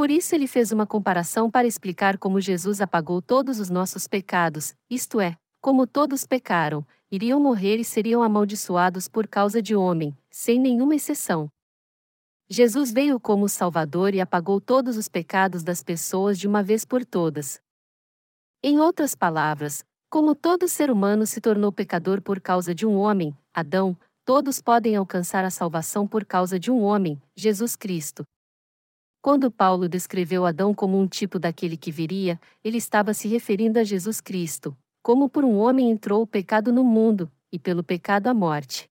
Por isso ele fez uma comparação para explicar como Jesus apagou todos os nossos pecados, isto é, como todos pecaram, iriam morrer e seriam amaldiçoados por causa de homem, sem nenhuma exceção. Jesus veio como Salvador e apagou todos os pecados das pessoas de uma vez por todas. Em outras palavras, como todo ser humano se tornou pecador por causa de um homem, Adão, todos podem alcançar a salvação por causa de um homem, Jesus Cristo. Quando Paulo descreveu Adão como um tipo daquele que viria, ele estava se referindo a Jesus Cristo, como por um homem entrou o pecado no mundo, e pelo pecado a morte.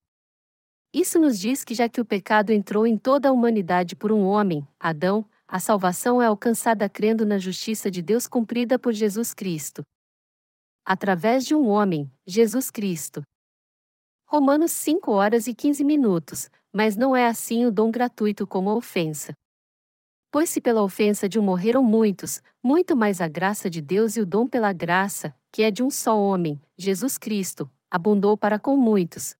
Isso nos diz que já que o pecado entrou em toda a humanidade por um homem, Adão, a salvação é alcançada crendo na justiça de Deus cumprida por Jesus Cristo. Através de um homem, Jesus Cristo. Romanos 5 horas e 15 minutos, mas não é assim o dom gratuito como a ofensa. Pois se pela ofensa de um morreram muitos, muito mais a graça de Deus e o dom pela graça, que é de um só homem, Jesus Cristo, abundou para com muitos,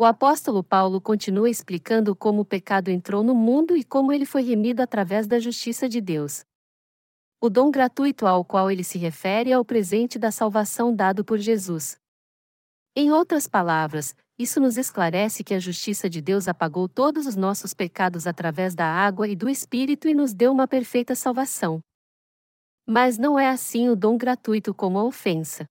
o apóstolo Paulo continua explicando como o pecado entrou no mundo e como ele foi remido através da justiça de Deus. O dom gratuito ao qual ele se refere é o presente da salvação dado por Jesus. Em outras palavras, isso nos esclarece que a justiça de Deus apagou todos os nossos pecados através da água e do Espírito e nos deu uma perfeita salvação. Mas não é assim o dom gratuito como a ofensa.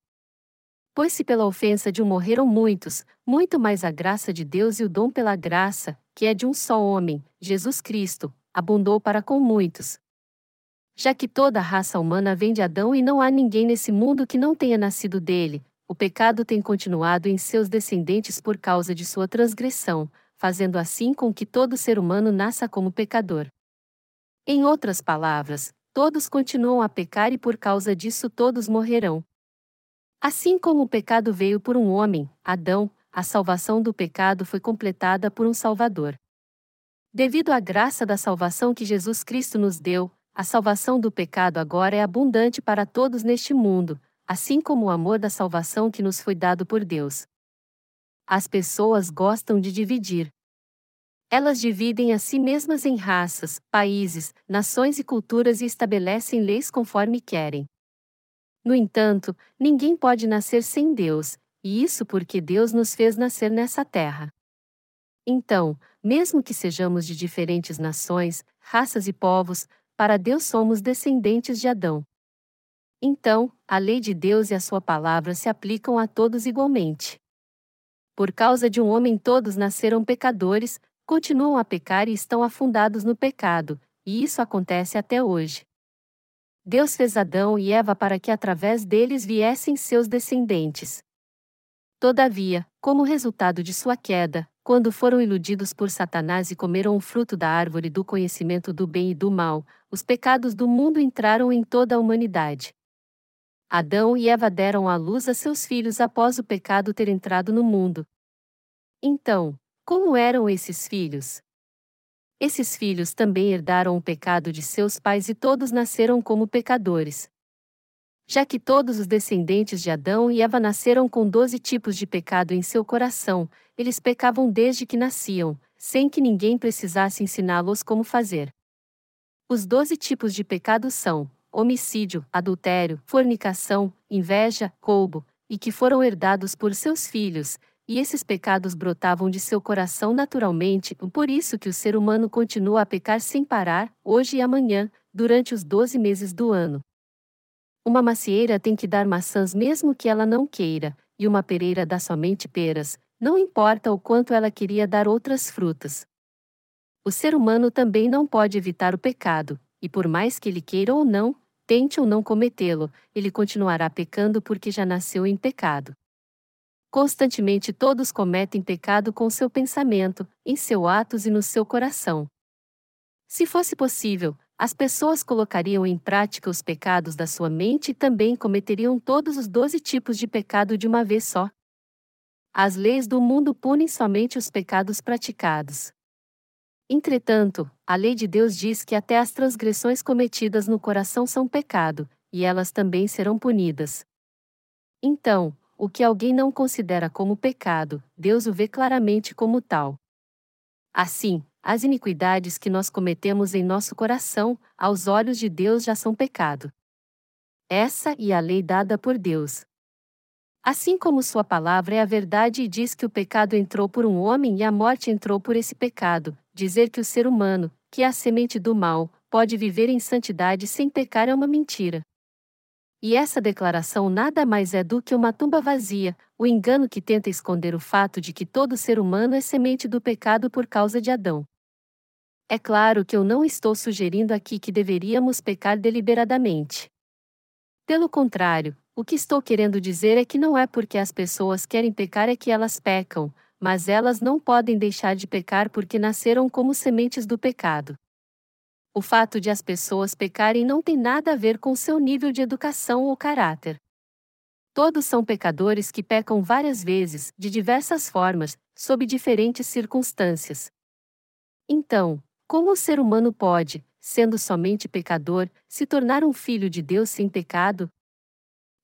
Pois se pela ofensa de um morreram muitos, muito mais a graça de Deus e o dom pela graça, que é de um só homem, Jesus Cristo, abundou para com muitos. Já que toda a raça humana vem de Adão e não há ninguém nesse mundo que não tenha nascido dele, o pecado tem continuado em seus descendentes por causa de sua transgressão, fazendo assim com que todo ser humano nasça como pecador. Em outras palavras, todos continuam a pecar e por causa disso todos morrerão. Assim como o pecado veio por um homem, Adão, a salvação do pecado foi completada por um Salvador. Devido à graça da salvação que Jesus Cristo nos deu, a salvação do pecado agora é abundante para todos neste mundo, assim como o amor da salvação que nos foi dado por Deus. As pessoas gostam de dividir. Elas dividem a si mesmas em raças, países, nações e culturas e estabelecem leis conforme querem. No entanto, ninguém pode nascer sem Deus, e isso porque Deus nos fez nascer nessa terra. Então, mesmo que sejamos de diferentes nações, raças e povos, para Deus somos descendentes de Adão. Então, a lei de Deus e a sua palavra se aplicam a todos igualmente. Por causa de um homem todos nasceram pecadores, continuam a pecar e estão afundados no pecado, e isso acontece até hoje. Deus fez Adão e Eva para que através deles viessem seus descendentes. Todavia, como resultado de sua queda, quando foram iludidos por Satanás e comeram o fruto da árvore do conhecimento do bem e do mal, os pecados do mundo entraram em toda a humanidade. Adão e Eva deram à luz a seus filhos após o pecado ter entrado no mundo. Então, como eram esses filhos? Esses filhos também herdaram o pecado de seus pais e todos nasceram como pecadores. Já que todos os descendentes de Adão e Eva nasceram com doze tipos de pecado em seu coração, eles pecavam desde que nasciam, sem que ninguém precisasse ensiná-los como fazer. Os doze tipos de pecado são homicídio, adultério, fornicação, inveja, roubo, e que foram herdados por seus filhos, e esses pecados brotavam de seu coração naturalmente, por isso que o ser humano continua a pecar sem parar, hoje e amanhã, durante os doze meses do ano. Uma macieira tem que dar maçãs mesmo que ela não queira, e uma pereira dá somente peras, não importa o quanto ela queria dar outras frutas. O ser humano também não pode evitar o pecado, e por mais que ele queira ou não, tente ou não cometê-lo, ele continuará pecando porque já nasceu em pecado. Constantemente todos cometem pecado com seu pensamento, em seus atos e no seu coração. Se fosse possível, as pessoas colocariam em prática os pecados da sua mente e também cometeriam todos os doze tipos de pecado de uma vez só. As leis do mundo punem somente os pecados praticados. Entretanto, a lei de Deus diz que até as transgressões cometidas no coração são pecado, e elas também serão punidas. Então, o que alguém não considera como pecado, Deus o vê claramente como tal. Assim, as iniquidades que nós cometemos em nosso coração, aos olhos de Deus já são pecado. Essa e a lei dada por Deus. Assim como Sua palavra é a verdade e diz que o pecado entrou por um homem e a morte entrou por esse pecado, dizer que o ser humano, que é a semente do mal, pode viver em santidade sem pecar é uma mentira. E essa declaração nada mais é do que uma tumba vazia, o engano que tenta esconder o fato de que todo ser humano é semente do pecado por causa de Adão. É claro que eu não estou sugerindo aqui que deveríamos pecar deliberadamente. Pelo contrário, o que estou querendo dizer é que não é porque as pessoas querem pecar é que elas pecam, mas elas não podem deixar de pecar porque nasceram como sementes do pecado. O fato de as pessoas pecarem não tem nada a ver com seu nível de educação ou caráter. Todos são pecadores que pecam várias vezes, de diversas formas, sob diferentes circunstâncias. Então, como o ser humano pode, sendo somente pecador, se tornar um filho de Deus sem pecado?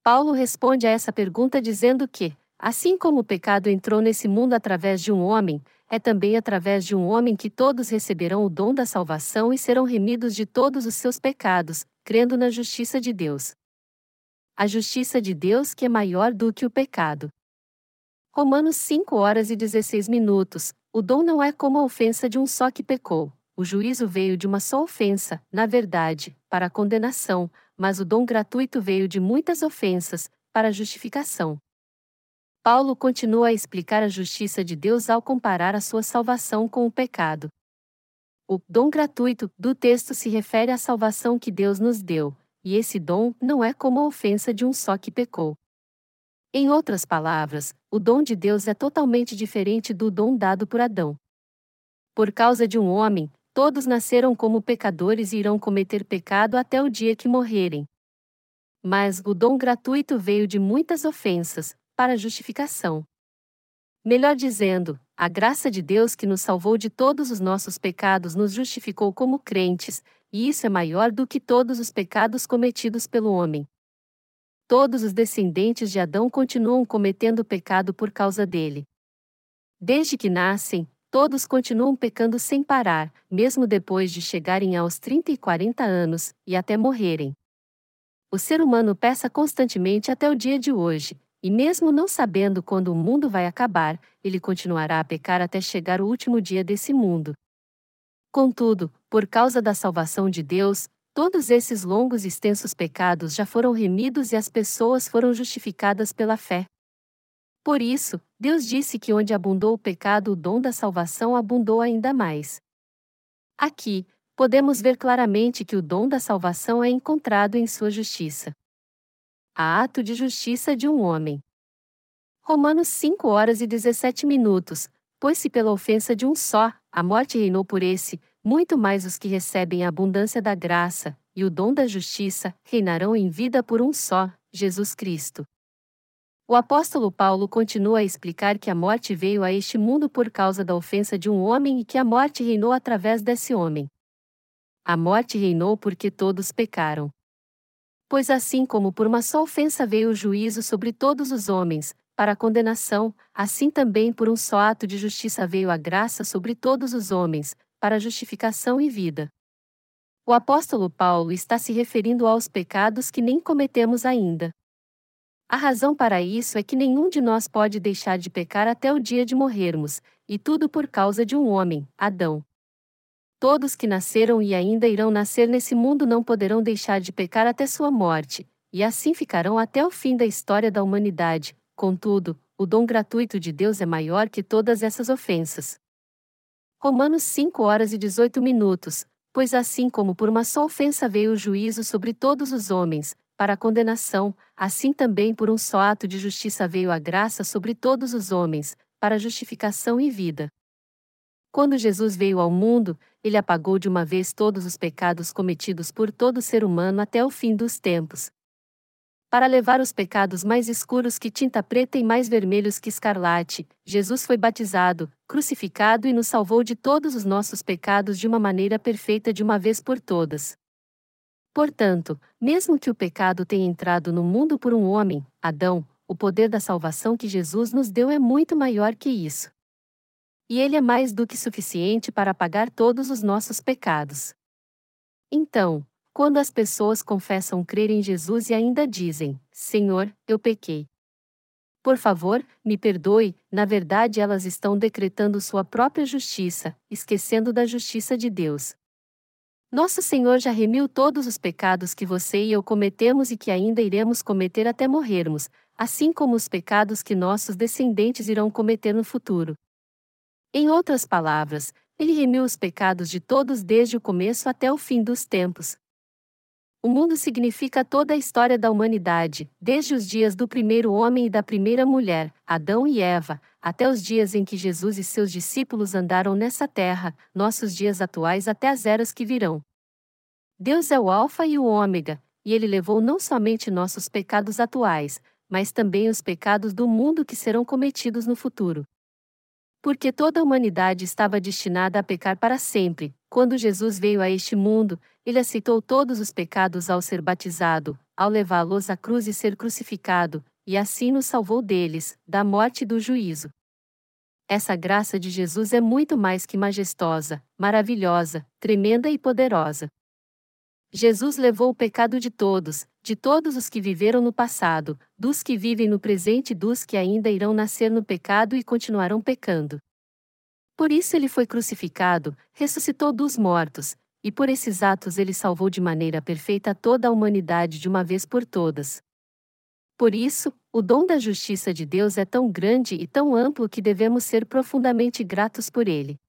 Paulo responde a essa pergunta dizendo que, assim como o pecado entrou nesse mundo através de um homem, é também através de um homem que todos receberão o dom da salvação e serão remidos de todos os seus pecados, crendo na justiça de Deus. A justiça de Deus que é maior do que o pecado. Romanos 5 horas e 16 minutos. O dom não é como a ofensa de um só que pecou. O juízo veio de uma só ofensa, na verdade, para a condenação, mas o dom gratuito veio de muitas ofensas, para a justificação. Paulo continua a explicar a justiça de Deus ao comparar a sua salvação com o pecado. O dom gratuito do texto se refere à salvação que Deus nos deu, e esse dom não é como a ofensa de um só que pecou. Em outras palavras, o dom de Deus é totalmente diferente do dom dado por Adão. Por causa de um homem, todos nasceram como pecadores e irão cometer pecado até o dia que morrerem. Mas o dom gratuito veio de muitas ofensas, para justificação. Melhor dizendo, a graça de Deus que nos salvou de todos os nossos pecados nos justificou como crentes, e isso é maior do que todos os pecados cometidos pelo homem. Todos os descendentes de Adão continuam cometendo pecado por causa dele. Desde que nascem, todos continuam pecando sem parar, mesmo depois de chegarem aos 30 e 40 anos, e até morrerem. O ser humano peça constantemente até o dia de hoje, e mesmo não sabendo quando o mundo vai acabar, ele continuará a pecar até chegar o último dia desse mundo. Contudo, por causa da salvação de Deus, todos esses longos e extensos pecados já foram remidos e as pessoas foram justificadas pela fé. Por isso, Deus disse que onde abundou o pecado, o dom da salvação abundou ainda mais. Aqui, podemos ver claramente que o dom da salvação é encontrado em sua justiça a ato de justiça de um homem. Romanos 5 horas e 17 minutos. Pois se pela ofensa de um só, a morte reinou por esse, muito mais os que recebem a abundância da graça e o dom da justiça reinarão em vida por um só, Jesus Cristo. O apóstolo Paulo continua a explicar que a morte veio a este mundo por causa da ofensa de um homem e que a morte reinou através desse homem. A morte reinou porque todos pecaram. Pois assim como por uma só ofensa veio o juízo sobre todos os homens, para a condenação, assim também por um só ato de justiça veio a graça sobre todos os homens, para justificação e vida. O apóstolo Paulo está se referindo aos pecados que nem cometemos ainda. A razão para isso é que nenhum de nós pode deixar de pecar até o dia de morrermos, e tudo por causa de um homem, Adão. Todos que nasceram e ainda irão nascer nesse mundo não poderão deixar de pecar até sua morte, e assim ficarão até o fim da história da humanidade. Contudo, o dom gratuito de Deus é maior que todas essas ofensas. Romanos 5 horas e 18 minutos. Pois assim como por uma só ofensa veio o juízo sobre todos os homens, para a condenação, assim também por um só ato de justiça veio a graça sobre todos os homens, para justificação e vida. Quando Jesus veio ao mundo, ele apagou de uma vez todos os pecados cometidos por todo ser humano até o fim dos tempos. Para levar os pecados mais escuros que tinta preta e mais vermelhos que escarlate, Jesus foi batizado, crucificado e nos salvou de todos os nossos pecados de uma maneira perfeita de uma vez por todas. Portanto, mesmo que o pecado tenha entrado no mundo por um homem, Adão, o poder da salvação que Jesus nos deu é muito maior que isso e Ele é mais do que suficiente para apagar todos os nossos pecados. Então, quando as pessoas confessam crer em Jesus e ainda dizem: Senhor, eu pequei. Por favor, me perdoe, na verdade elas estão decretando sua própria justiça, esquecendo da justiça de Deus. Nosso Senhor já remiu todos os pecados que você e eu cometemos e que ainda iremos cometer até morrermos, assim como os pecados que nossos descendentes irão cometer no futuro. Em outras palavras, ele remiu os pecados de todos desde o começo até o fim dos tempos. O mundo significa toda a história da humanidade, desde os dias do primeiro homem e da primeira mulher, Adão e Eva, até os dias em que Jesus e seus discípulos andaram nessa terra, nossos dias atuais até as eras que virão. Deus é o Alfa e o Ômega, e ele levou não somente nossos pecados atuais, mas também os pecados do mundo que serão cometidos no futuro. Porque toda a humanidade estava destinada a pecar para sempre, quando Jesus veio a este mundo, ele aceitou todos os pecados ao ser batizado, ao levá-los à cruz e ser crucificado, e assim nos salvou deles, da morte e do juízo. Essa graça de Jesus é muito mais que majestosa, maravilhosa, tremenda e poderosa. Jesus levou o pecado de todos, de todos os que viveram no passado, dos que vivem no presente e dos que ainda irão nascer no pecado e continuarão pecando. Por isso ele foi crucificado, ressuscitou dos mortos, e por esses atos ele salvou de maneira perfeita toda a humanidade de uma vez por todas. Por isso, o dom da justiça de Deus é tão grande e tão amplo que devemos ser profundamente gratos por ele.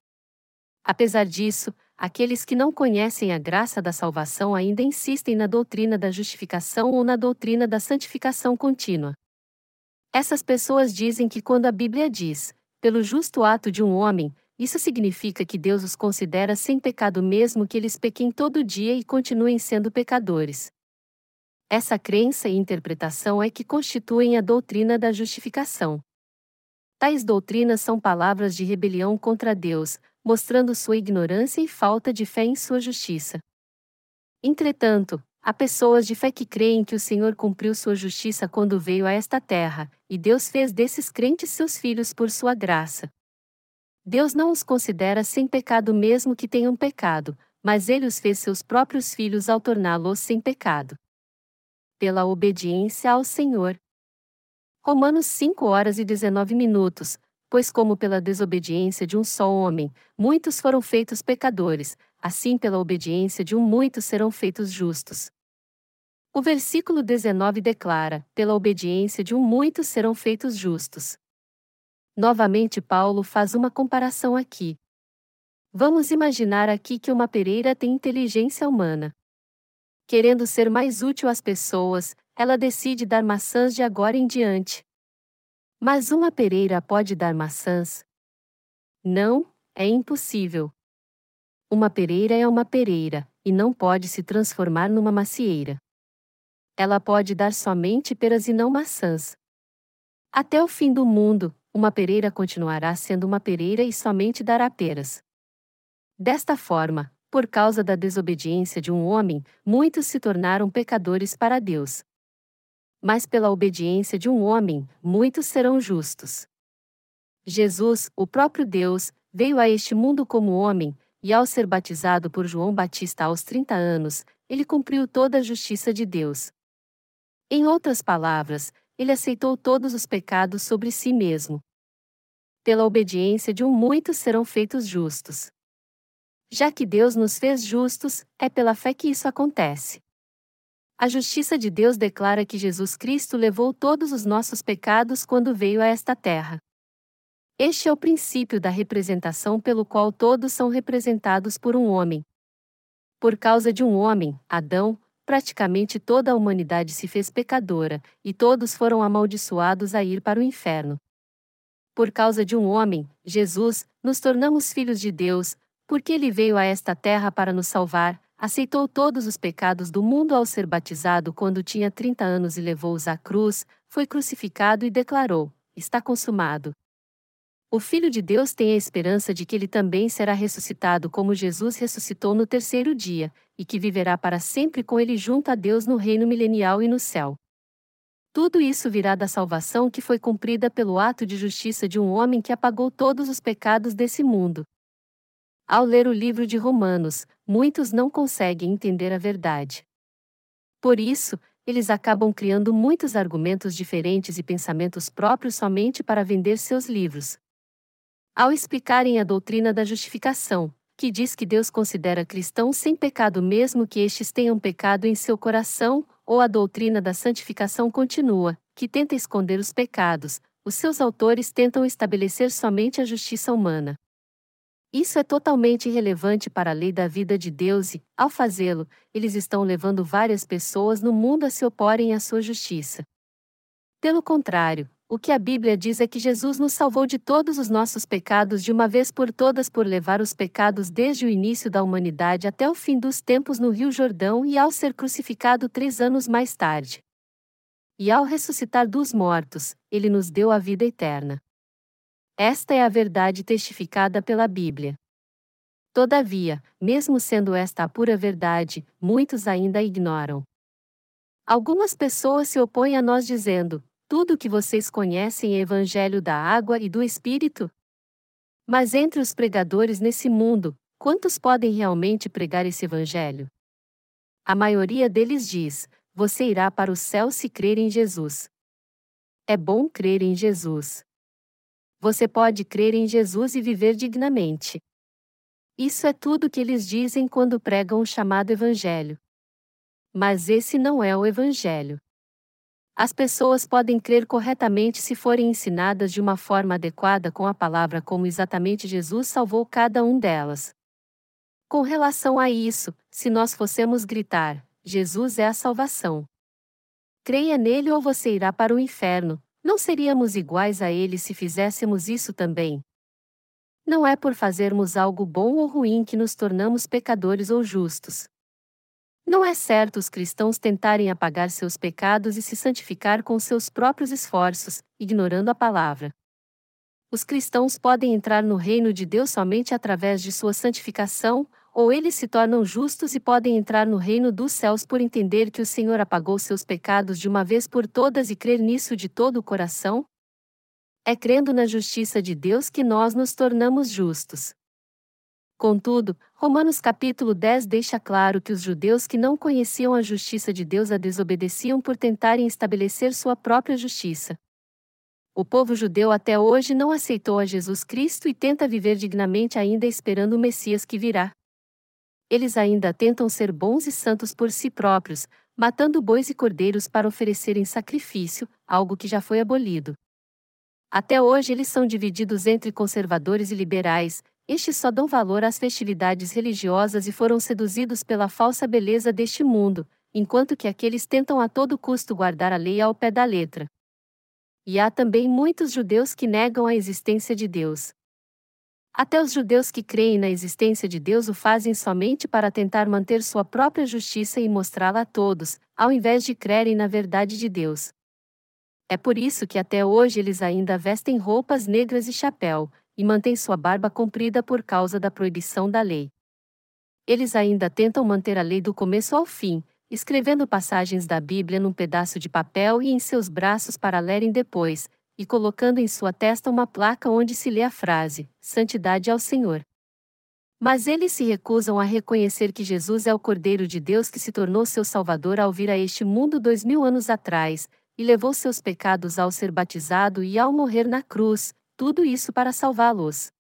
Apesar disso, aqueles que não conhecem a graça da salvação ainda insistem na doutrina da justificação ou na doutrina da santificação contínua. Essas pessoas dizem que quando a Bíblia diz, pelo justo ato de um homem, isso significa que Deus os considera sem pecado mesmo que eles pequem todo dia e continuem sendo pecadores. Essa crença e interpretação é que constituem a doutrina da justificação. Tais doutrinas são palavras de rebelião contra Deus, mostrando sua ignorância e falta de fé em sua justiça. Entretanto, há pessoas de fé que creem que o Senhor cumpriu sua justiça quando veio a esta terra, e Deus fez desses crentes seus filhos por sua graça. Deus não os considera sem pecado mesmo que tenham pecado, mas ele os fez seus próprios filhos ao torná-los sem pecado pela obediência ao Senhor. Romanos 5 horas e 19 minutos. Pois, como pela desobediência de um só homem, muitos foram feitos pecadores, assim pela obediência de um muitos serão feitos justos. O versículo 19 declara: pela obediência de um muitos serão feitos justos. Novamente, Paulo faz uma comparação aqui. Vamos imaginar aqui que uma pereira tem inteligência humana. Querendo ser mais útil às pessoas, ela decide dar maçãs de agora em diante. Mas uma pereira pode dar maçãs? Não, é impossível. Uma pereira é uma pereira, e não pode se transformar numa macieira. Ela pode dar somente peras e não maçãs. Até o fim do mundo, uma pereira continuará sendo uma pereira e somente dará peras. Desta forma, por causa da desobediência de um homem, muitos se tornaram pecadores para Deus. Mas pela obediência de um homem, muitos serão justos. Jesus, o próprio Deus, veio a este mundo como homem, e ao ser batizado por João Batista aos 30 anos, ele cumpriu toda a justiça de Deus. Em outras palavras, ele aceitou todos os pecados sobre si mesmo. Pela obediência de um muitos serão feitos justos. Já que Deus nos fez justos, é pela fé que isso acontece. A justiça de Deus declara que Jesus Cristo levou todos os nossos pecados quando veio a esta terra. Este é o princípio da representação pelo qual todos são representados por um homem. Por causa de um homem, Adão, praticamente toda a humanidade se fez pecadora, e todos foram amaldiçoados a ir para o inferno. Por causa de um homem, Jesus, nos tornamos filhos de Deus, porque ele veio a esta terra para nos salvar, aceitou todos os pecados do mundo ao ser batizado quando tinha 30 anos e levou-os à cruz, foi crucificado e declarou: Está consumado. O Filho de Deus tem a esperança de que ele também será ressuscitado como Jesus ressuscitou no terceiro dia, e que viverá para sempre com ele junto a Deus no reino milenial e no céu. Tudo isso virá da salvação que foi cumprida pelo ato de justiça de um homem que apagou todos os pecados desse mundo, ao ler o livro de Romanos, muitos não conseguem entender a verdade. Por isso, eles acabam criando muitos argumentos diferentes e pensamentos próprios somente para vender seus livros. Ao explicarem a doutrina da justificação, que diz que Deus considera cristãos sem pecado mesmo que estes tenham pecado em seu coração, ou a doutrina da santificação continua, que tenta esconder os pecados, os seus autores tentam estabelecer somente a justiça humana. Isso é totalmente irrelevante para a lei da vida de Deus e, ao fazê-lo, eles estão levando várias pessoas no mundo a se oporem à sua justiça. Pelo contrário, o que a Bíblia diz é que Jesus nos salvou de todos os nossos pecados de uma vez por todas por levar os pecados desde o início da humanidade até o fim dos tempos no Rio Jordão e ao ser crucificado três anos mais tarde. E ao ressuscitar dos mortos, ele nos deu a vida eterna. Esta é a verdade testificada pela Bíblia. Todavia, mesmo sendo esta a pura verdade, muitos ainda a ignoram. Algumas pessoas se opõem a nós dizendo: tudo o que vocês conhecem é evangelho da água e do espírito? Mas entre os pregadores nesse mundo, quantos podem realmente pregar esse evangelho? A maioria deles diz: Você irá para o céu se crer em Jesus. É bom crer em Jesus. Você pode crer em Jesus e viver dignamente. Isso é tudo que eles dizem quando pregam o chamado Evangelho. Mas esse não é o Evangelho. As pessoas podem crer corretamente se forem ensinadas de uma forma adequada com a palavra como exatamente Jesus salvou cada um delas. Com relação a isso, se nós fossemos gritar: Jesus é a salvação. Creia nele ou você irá para o inferno, não seríamos iguais a ele se fizéssemos isso também. Não é por fazermos algo bom ou ruim que nos tornamos pecadores ou justos. Não é certo os cristãos tentarem apagar seus pecados e se santificar com seus próprios esforços, ignorando a palavra. Os cristãos podem entrar no reino de Deus somente através de sua santificação, ou eles se tornam justos e podem entrar no reino dos céus por entender que o Senhor apagou seus pecados de uma vez por todas e crer nisso de todo o coração? É crendo na justiça de Deus que nós nos tornamos justos. Contudo, Romanos capítulo 10 deixa claro que os judeus que não conheciam a justiça de Deus a desobedeciam por tentarem estabelecer sua própria justiça. O povo judeu até hoje não aceitou a Jesus Cristo e tenta viver dignamente ainda esperando o Messias que virá. Eles ainda tentam ser bons e santos por si próprios, matando bois e cordeiros para oferecerem sacrifício, algo que já foi abolido. Até hoje eles são divididos entre conservadores e liberais, estes só dão valor às festividades religiosas e foram seduzidos pela falsa beleza deste mundo, enquanto que aqueles tentam a todo custo guardar a lei ao pé da letra. E há também muitos judeus que negam a existência de Deus. Até os judeus que creem na existência de Deus o fazem somente para tentar manter sua própria justiça e mostrá-la a todos, ao invés de crerem na verdade de Deus. É por isso que até hoje eles ainda vestem roupas negras e chapéu, e mantém sua barba comprida por causa da proibição da lei. Eles ainda tentam manter a lei do começo ao fim, escrevendo passagens da Bíblia num pedaço de papel e em seus braços para lerem depois, e colocando em sua testa uma placa onde se lê a frase: Santidade ao Senhor. Mas eles se recusam a reconhecer que Jesus é o Cordeiro de Deus que se tornou seu Salvador ao vir a este mundo dois mil anos atrás, e levou seus pecados ao ser batizado e ao morrer na cruz, tudo isso para salvá-los.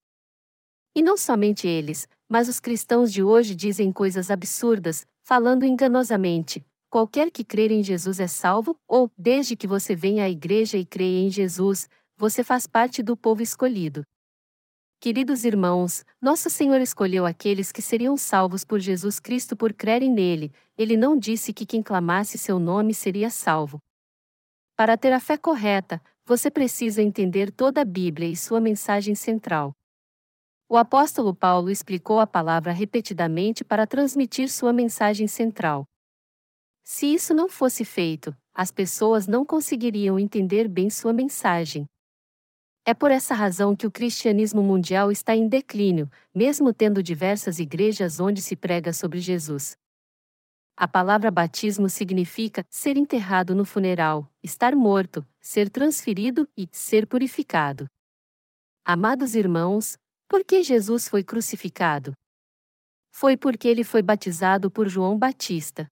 E não somente eles, mas os cristãos de hoje dizem coisas absurdas, falando enganosamente: qualquer que crer em Jesus é salvo, ou, desde que você venha à igreja e creia em Jesus, você faz parte do povo escolhido. Queridos irmãos, nosso Senhor escolheu aqueles que seriam salvos por Jesus Cristo por crerem nele, ele não disse que quem clamasse seu nome seria salvo. Para ter a fé correta, você precisa entender toda a Bíblia e sua mensagem central. O apóstolo Paulo explicou a palavra repetidamente para transmitir sua mensagem central. Se isso não fosse feito, as pessoas não conseguiriam entender bem sua mensagem. É por essa razão que o cristianismo mundial está em declínio, mesmo tendo diversas igrejas onde se prega sobre Jesus. A palavra batismo significa ser enterrado no funeral, estar morto, ser transferido e ser purificado. Amados irmãos, por que Jesus foi crucificado? Foi porque ele foi batizado por João Batista.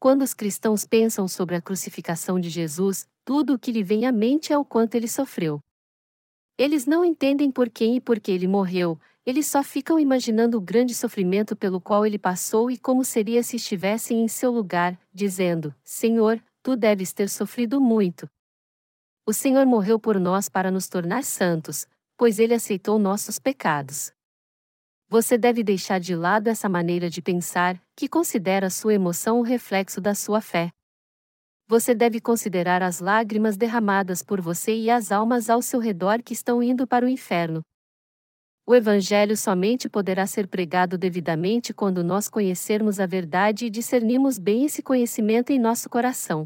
Quando os cristãos pensam sobre a crucificação de Jesus, tudo o que lhe vem à mente é o quanto ele sofreu. Eles não entendem por quem e por que ele morreu, eles só ficam imaginando o grande sofrimento pelo qual ele passou e como seria se estivessem em seu lugar, dizendo: Senhor, tu deves ter sofrido muito. O Senhor morreu por nós para nos tornar santos, pois ele aceitou nossos pecados. Você deve deixar de lado essa maneira de pensar, que considera sua emoção o reflexo da sua fé você deve considerar as lágrimas derramadas por você e as almas ao seu redor que estão indo para o inferno. O Evangelho somente poderá ser pregado devidamente quando nós conhecermos a verdade e discernimos bem esse conhecimento em nosso coração.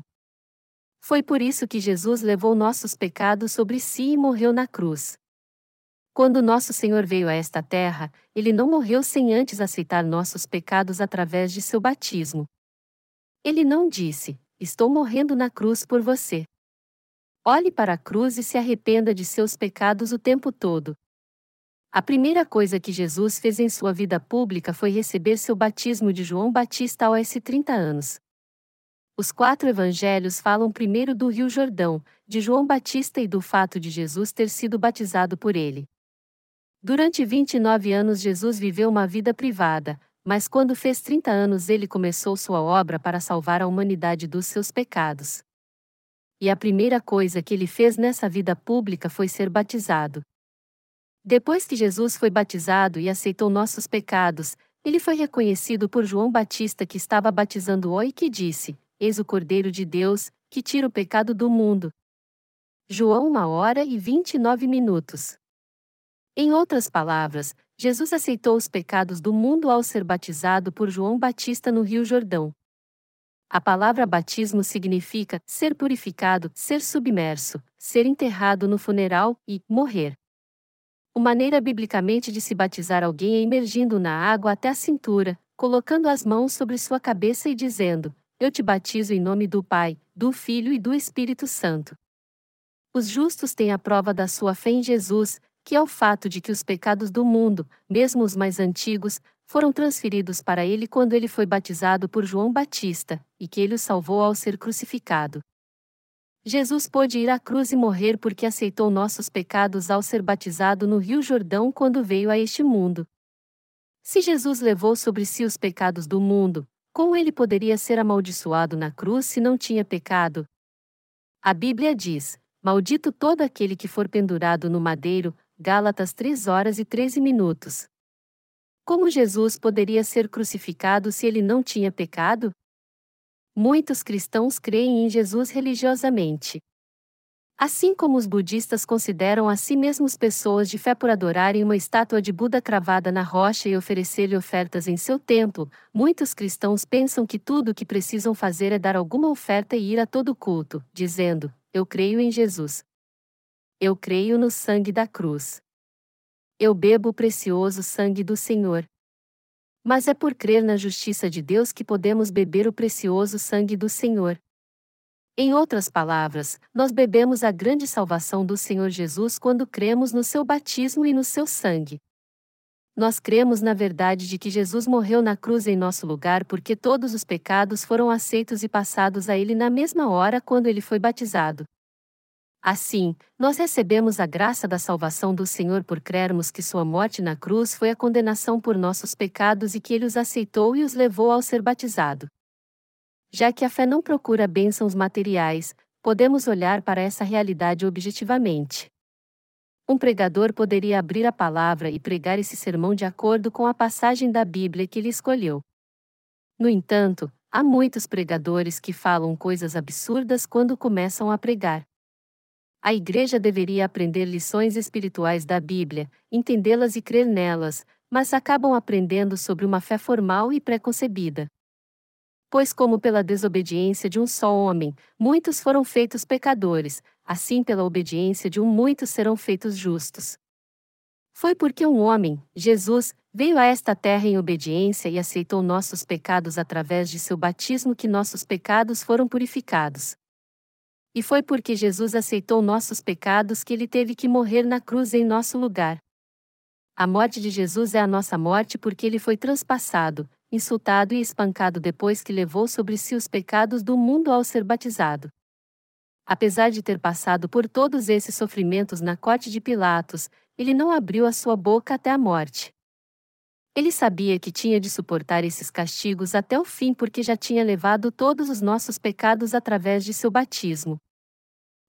Foi por isso que Jesus levou nossos pecados sobre si e morreu na cruz. Quando nosso Senhor veio a esta terra, ele não morreu sem antes aceitar nossos pecados através de seu batismo. Ele não disse: Estou morrendo na cruz por você. Olhe para a cruz e se arrependa de seus pecados o tempo todo. A primeira coisa que Jesus fez em sua vida pública foi receber seu batismo de João Batista aos 30 anos. Os quatro evangelhos falam primeiro do Rio Jordão, de João Batista e do fato de Jesus ter sido batizado por ele. Durante 29 anos Jesus viveu uma vida privada, mas quando fez 30 anos ele começou sua obra para salvar a humanidade dos seus pecados. E a primeira coisa que ele fez nessa vida pública foi ser batizado. Depois que Jesus foi batizado e aceitou nossos pecados, ele foi reconhecido por João Batista que estava batizando-o e que disse: Eis o Cordeiro de Deus, que tira o pecado do mundo. João 1 hora e 29 minutos. Em outras palavras, Jesus aceitou os pecados do mundo ao ser batizado por João Batista no Rio Jordão. A palavra batismo significa ser purificado, ser submerso, ser enterrado no funeral e morrer. Uma maneira biblicamente de se batizar alguém é imergindo na água até a cintura, colocando as mãos sobre sua cabeça e dizendo: Eu te batizo em nome do Pai, do Filho e do Espírito Santo. Os justos têm a prova da sua fé em Jesus, que é o fato de que os pecados do mundo, mesmo os mais antigos, foram transferidos para ele quando ele foi batizado por João Batista, e que ele o salvou ao ser crucificado. Jesus pôde ir à cruz e morrer porque aceitou nossos pecados ao ser batizado no Rio Jordão quando veio a este mundo. Se Jesus levou sobre si os pecados do mundo, como ele poderia ser amaldiçoado na cruz se não tinha pecado? A Bíblia diz: Maldito todo aquele que for pendurado no madeiro, Gálatas 3 horas e 13 minutos. Como Jesus poderia ser crucificado se ele não tinha pecado? Muitos cristãos creem em Jesus religiosamente. Assim como os budistas consideram a si mesmos pessoas de fé por adorarem uma estátua de Buda cravada na rocha e oferecer-lhe ofertas em seu templo, muitos cristãos pensam que tudo o que precisam fazer é dar alguma oferta e ir a todo culto, dizendo: Eu creio em Jesus. Eu creio no sangue da cruz. Eu bebo o precioso sangue do Senhor. Mas é por crer na justiça de Deus que podemos beber o precioso sangue do Senhor. Em outras palavras, nós bebemos a grande salvação do Senhor Jesus quando cremos no seu batismo e no seu sangue. Nós cremos na verdade de que Jesus morreu na cruz em nosso lugar porque todos os pecados foram aceitos e passados a ele na mesma hora quando ele foi batizado. Assim, nós recebemos a graça da salvação do Senhor por crermos que sua morte na cruz foi a condenação por nossos pecados e que ele os aceitou e os levou ao ser batizado. Já que a fé não procura bênçãos materiais, podemos olhar para essa realidade objetivamente. Um pregador poderia abrir a palavra e pregar esse sermão de acordo com a passagem da Bíblia que ele escolheu. No entanto, há muitos pregadores que falam coisas absurdas quando começam a pregar. A igreja deveria aprender lições espirituais da Bíblia, entendê-las e crer nelas, mas acabam aprendendo sobre uma fé formal e preconcebida. Pois, como pela desobediência de um só homem, muitos foram feitos pecadores, assim pela obediência de um muitos serão feitos justos. Foi porque um homem, Jesus, veio a esta terra em obediência e aceitou nossos pecados através de seu batismo que nossos pecados foram purificados. E foi porque Jesus aceitou nossos pecados que ele teve que morrer na cruz em nosso lugar. A morte de Jesus é a nossa morte porque ele foi transpassado, insultado e espancado depois que levou sobre si os pecados do mundo ao ser batizado. Apesar de ter passado por todos esses sofrimentos na corte de Pilatos, ele não abriu a sua boca até a morte. Ele sabia que tinha de suportar esses castigos até o fim porque já tinha levado todos os nossos pecados através de seu batismo.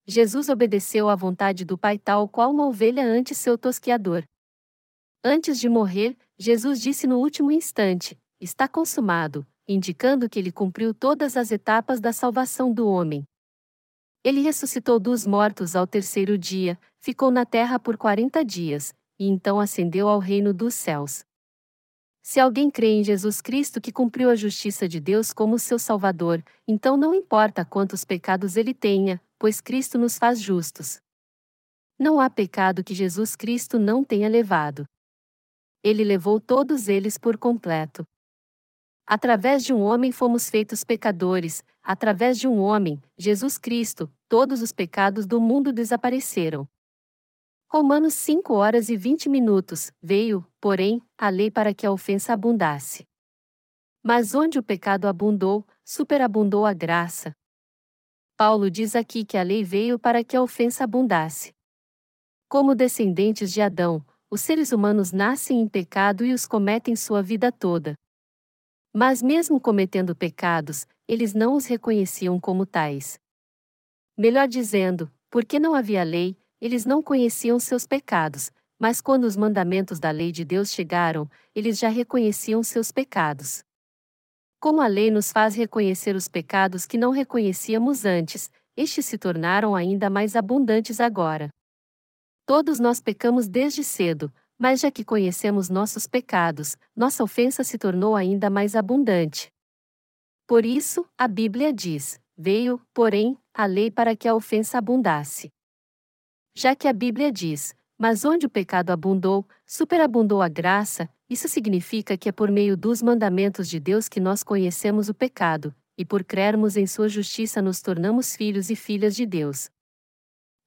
Jesus obedeceu à vontade do Pai tal qual uma ovelha ante seu tosquiador. Antes de morrer, Jesus disse no último instante: Está consumado, indicando que ele cumpriu todas as etapas da salvação do homem. Ele ressuscitou dos mortos ao terceiro dia, ficou na terra por quarenta dias, e então ascendeu ao reino dos céus. Se alguém crê em Jesus Cristo que cumpriu a justiça de Deus como seu Salvador, então não importa quantos pecados ele tenha, pois Cristo nos faz justos. Não há pecado que Jesus Cristo não tenha levado. Ele levou todos eles por completo. Através de um homem fomos feitos pecadores, através de um homem, Jesus Cristo, todos os pecados do mundo desapareceram. Romanos 5 horas e 20 minutos. Veio, porém, a lei para que a ofensa abundasse. Mas onde o pecado abundou, superabundou a graça. Paulo diz aqui que a lei veio para que a ofensa abundasse. Como descendentes de Adão, os seres humanos nascem em pecado e os cometem sua vida toda. Mas, mesmo cometendo pecados, eles não os reconheciam como tais. Melhor dizendo, porque não havia lei, eles não conheciam seus pecados, mas quando os mandamentos da lei de Deus chegaram, eles já reconheciam seus pecados. Como a lei nos faz reconhecer os pecados que não reconhecíamos antes, estes se tornaram ainda mais abundantes agora. Todos nós pecamos desde cedo, mas já que conhecemos nossos pecados, nossa ofensa se tornou ainda mais abundante. Por isso, a Bíblia diz: Veio, porém, a lei para que a ofensa abundasse. Já que a Bíblia diz: Mas onde o pecado abundou, superabundou a graça, isso significa que é por meio dos mandamentos de Deus que nós conhecemos o pecado, e por crermos em Sua justiça nos tornamos filhos e filhas de Deus.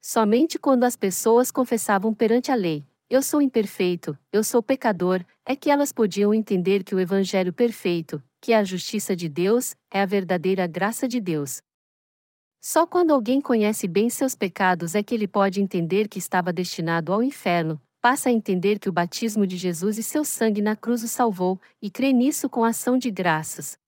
Somente quando as pessoas confessavam perante a lei, eu sou imperfeito, eu sou pecador, é que elas podiam entender que o Evangelho perfeito, que é a justiça de Deus, é a verdadeira graça de Deus. Só quando alguém conhece bem seus pecados é que ele pode entender que estava destinado ao inferno, passa a entender que o batismo de Jesus e seu sangue na cruz o salvou, e crê nisso com ação de graças.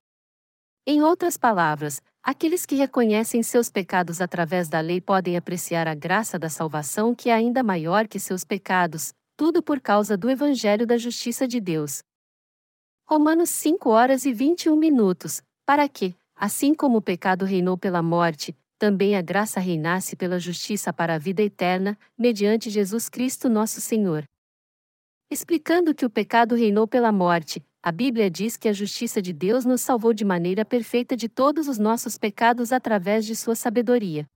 Em outras palavras, aqueles que reconhecem seus pecados através da lei podem apreciar a graça da salvação que é ainda maior que seus pecados, tudo por causa do Evangelho da Justiça de Deus. Romanos 5 horas e 21 minutos. Para que, assim como o pecado reinou pela morte, também a graça reinasse pela justiça para a vida eterna, mediante Jesus Cristo nosso Senhor. Explicando que o pecado reinou pela morte, a Bíblia diz que a justiça de Deus nos salvou de maneira perfeita de todos os nossos pecados através de sua sabedoria.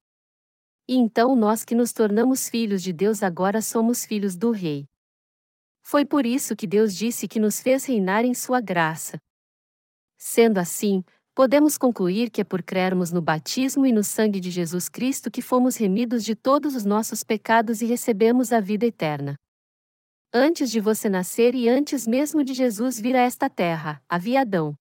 E então nós que nos tornamos filhos de Deus agora somos filhos do Rei. Foi por isso que Deus disse que nos fez reinar em sua graça. Sendo assim, podemos concluir que é por crermos no batismo e no sangue de Jesus Cristo que fomos remidos de todos os nossos pecados e recebemos a vida eterna. Antes de você nascer e antes mesmo de Jesus vir a esta terra, havia Adão.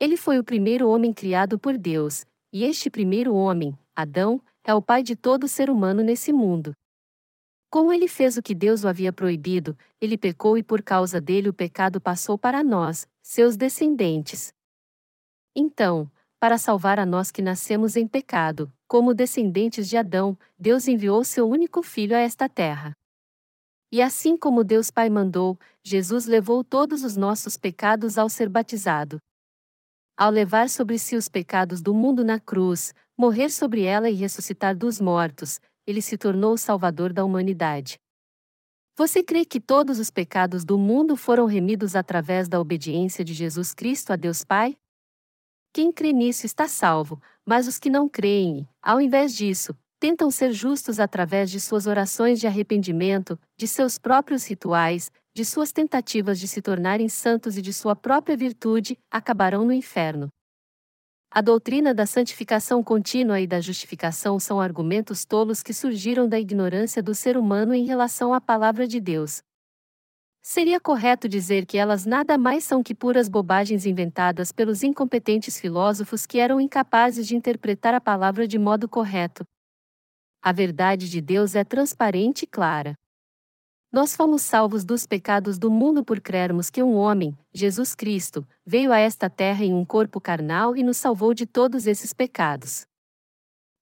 Ele foi o primeiro homem criado por Deus, e este primeiro homem, Adão, é o pai de todo ser humano nesse mundo. Como ele fez o que Deus o havia proibido, ele pecou e por causa dele o pecado passou para nós, seus descendentes. Então, para salvar a nós que nascemos em pecado, como descendentes de Adão, Deus enviou seu único filho a esta terra. E assim como Deus Pai mandou, Jesus levou todos os nossos pecados ao ser batizado. Ao levar sobre si os pecados do mundo na cruz, morrer sobre ela e ressuscitar dos mortos, ele se tornou o Salvador da humanidade. Você crê que todos os pecados do mundo foram remidos através da obediência de Jesus Cristo a Deus Pai? Quem crê nisso está salvo, mas os que não creem, ao invés disso, tentam ser justos através de suas orações de arrependimento, de seus próprios rituais, de suas tentativas de se tornarem santos e de sua própria virtude, acabarão no inferno. A doutrina da santificação contínua e da justificação são argumentos tolos que surgiram da ignorância do ser humano em relação à palavra de Deus, Seria correto dizer que elas nada mais são que puras bobagens inventadas pelos incompetentes filósofos que eram incapazes de interpretar a palavra de modo correto, A verdade de Deus é transparente e clara. Nós fomos salvos dos pecados do mundo por crermos que um homem, Jesus Cristo, veio a esta terra em um corpo carnal e nos salvou de todos esses pecados.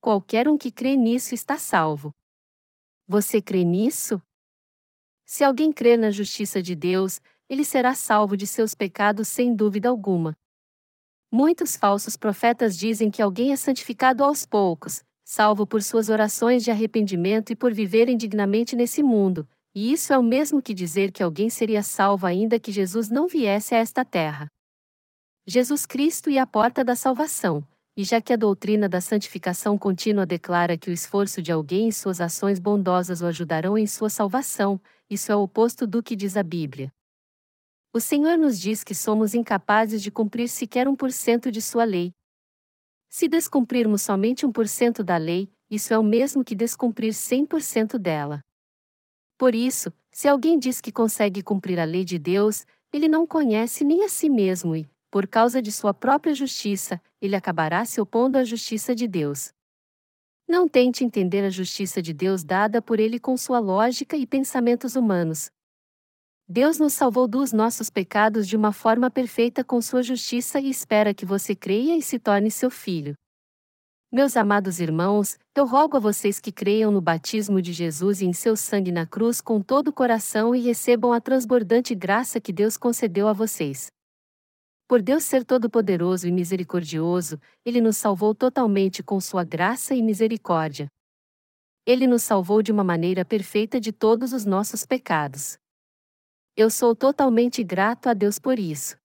Qualquer um que crê nisso está salvo. Você crê nisso? Se alguém crer na justiça de Deus, ele será salvo de seus pecados sem dúvida alguma. Muitos falsos profetas dizem que alguém é santificado aos poucos, salvo por suas orações de arrependimento e por viver indignamente nesse mundo, e isso é o mesmo que dizer que alguém seria salvo ainda que Jesus não viesse a esta terra. Jesus Cristo é a porta da salvação, e já que a doutrina da santificação contínua declara que o esforço de alguém e suas ações bondosas o ajudarão em sua salvação, isso é o oposto do que diz a Bíblia. O Senhor nos diz que somos incapazes de cumprir sequer um por cento de sua lei. Se descumprirmos somente um por cento da lei, isso é o mesmo que descumprir 100% dela. Por isso, se alguém diz que consegue cumprir a lei de Deus, ele não conhece nem a si mesmo e, por causa de sua própria justiça, ele acabará se opondo à justiça de Deus. Não tente entender a justiça de Deus dada por ele com sua lógica e pensamentos humanos, Deus nos salvou dos nossos pecados de uma forma perfeita com sua justiça e espera que você creia e se torne seu filho. Meus amados irmãos, eu rogo a vocês que creiam no batismo de Jesus e em seu sangue na cruz com todo o coração e recebam a transbordante graça que Deus concedeu a vocês. Por Deus ser todo-poderoso e misericordioso, Ele nos salvou totalmente com sua graça e misericórdia. Ele nos salvou de uma maneira perfeita de todos os nossos pecados. Eu sou totalmente grato a Deus por isso.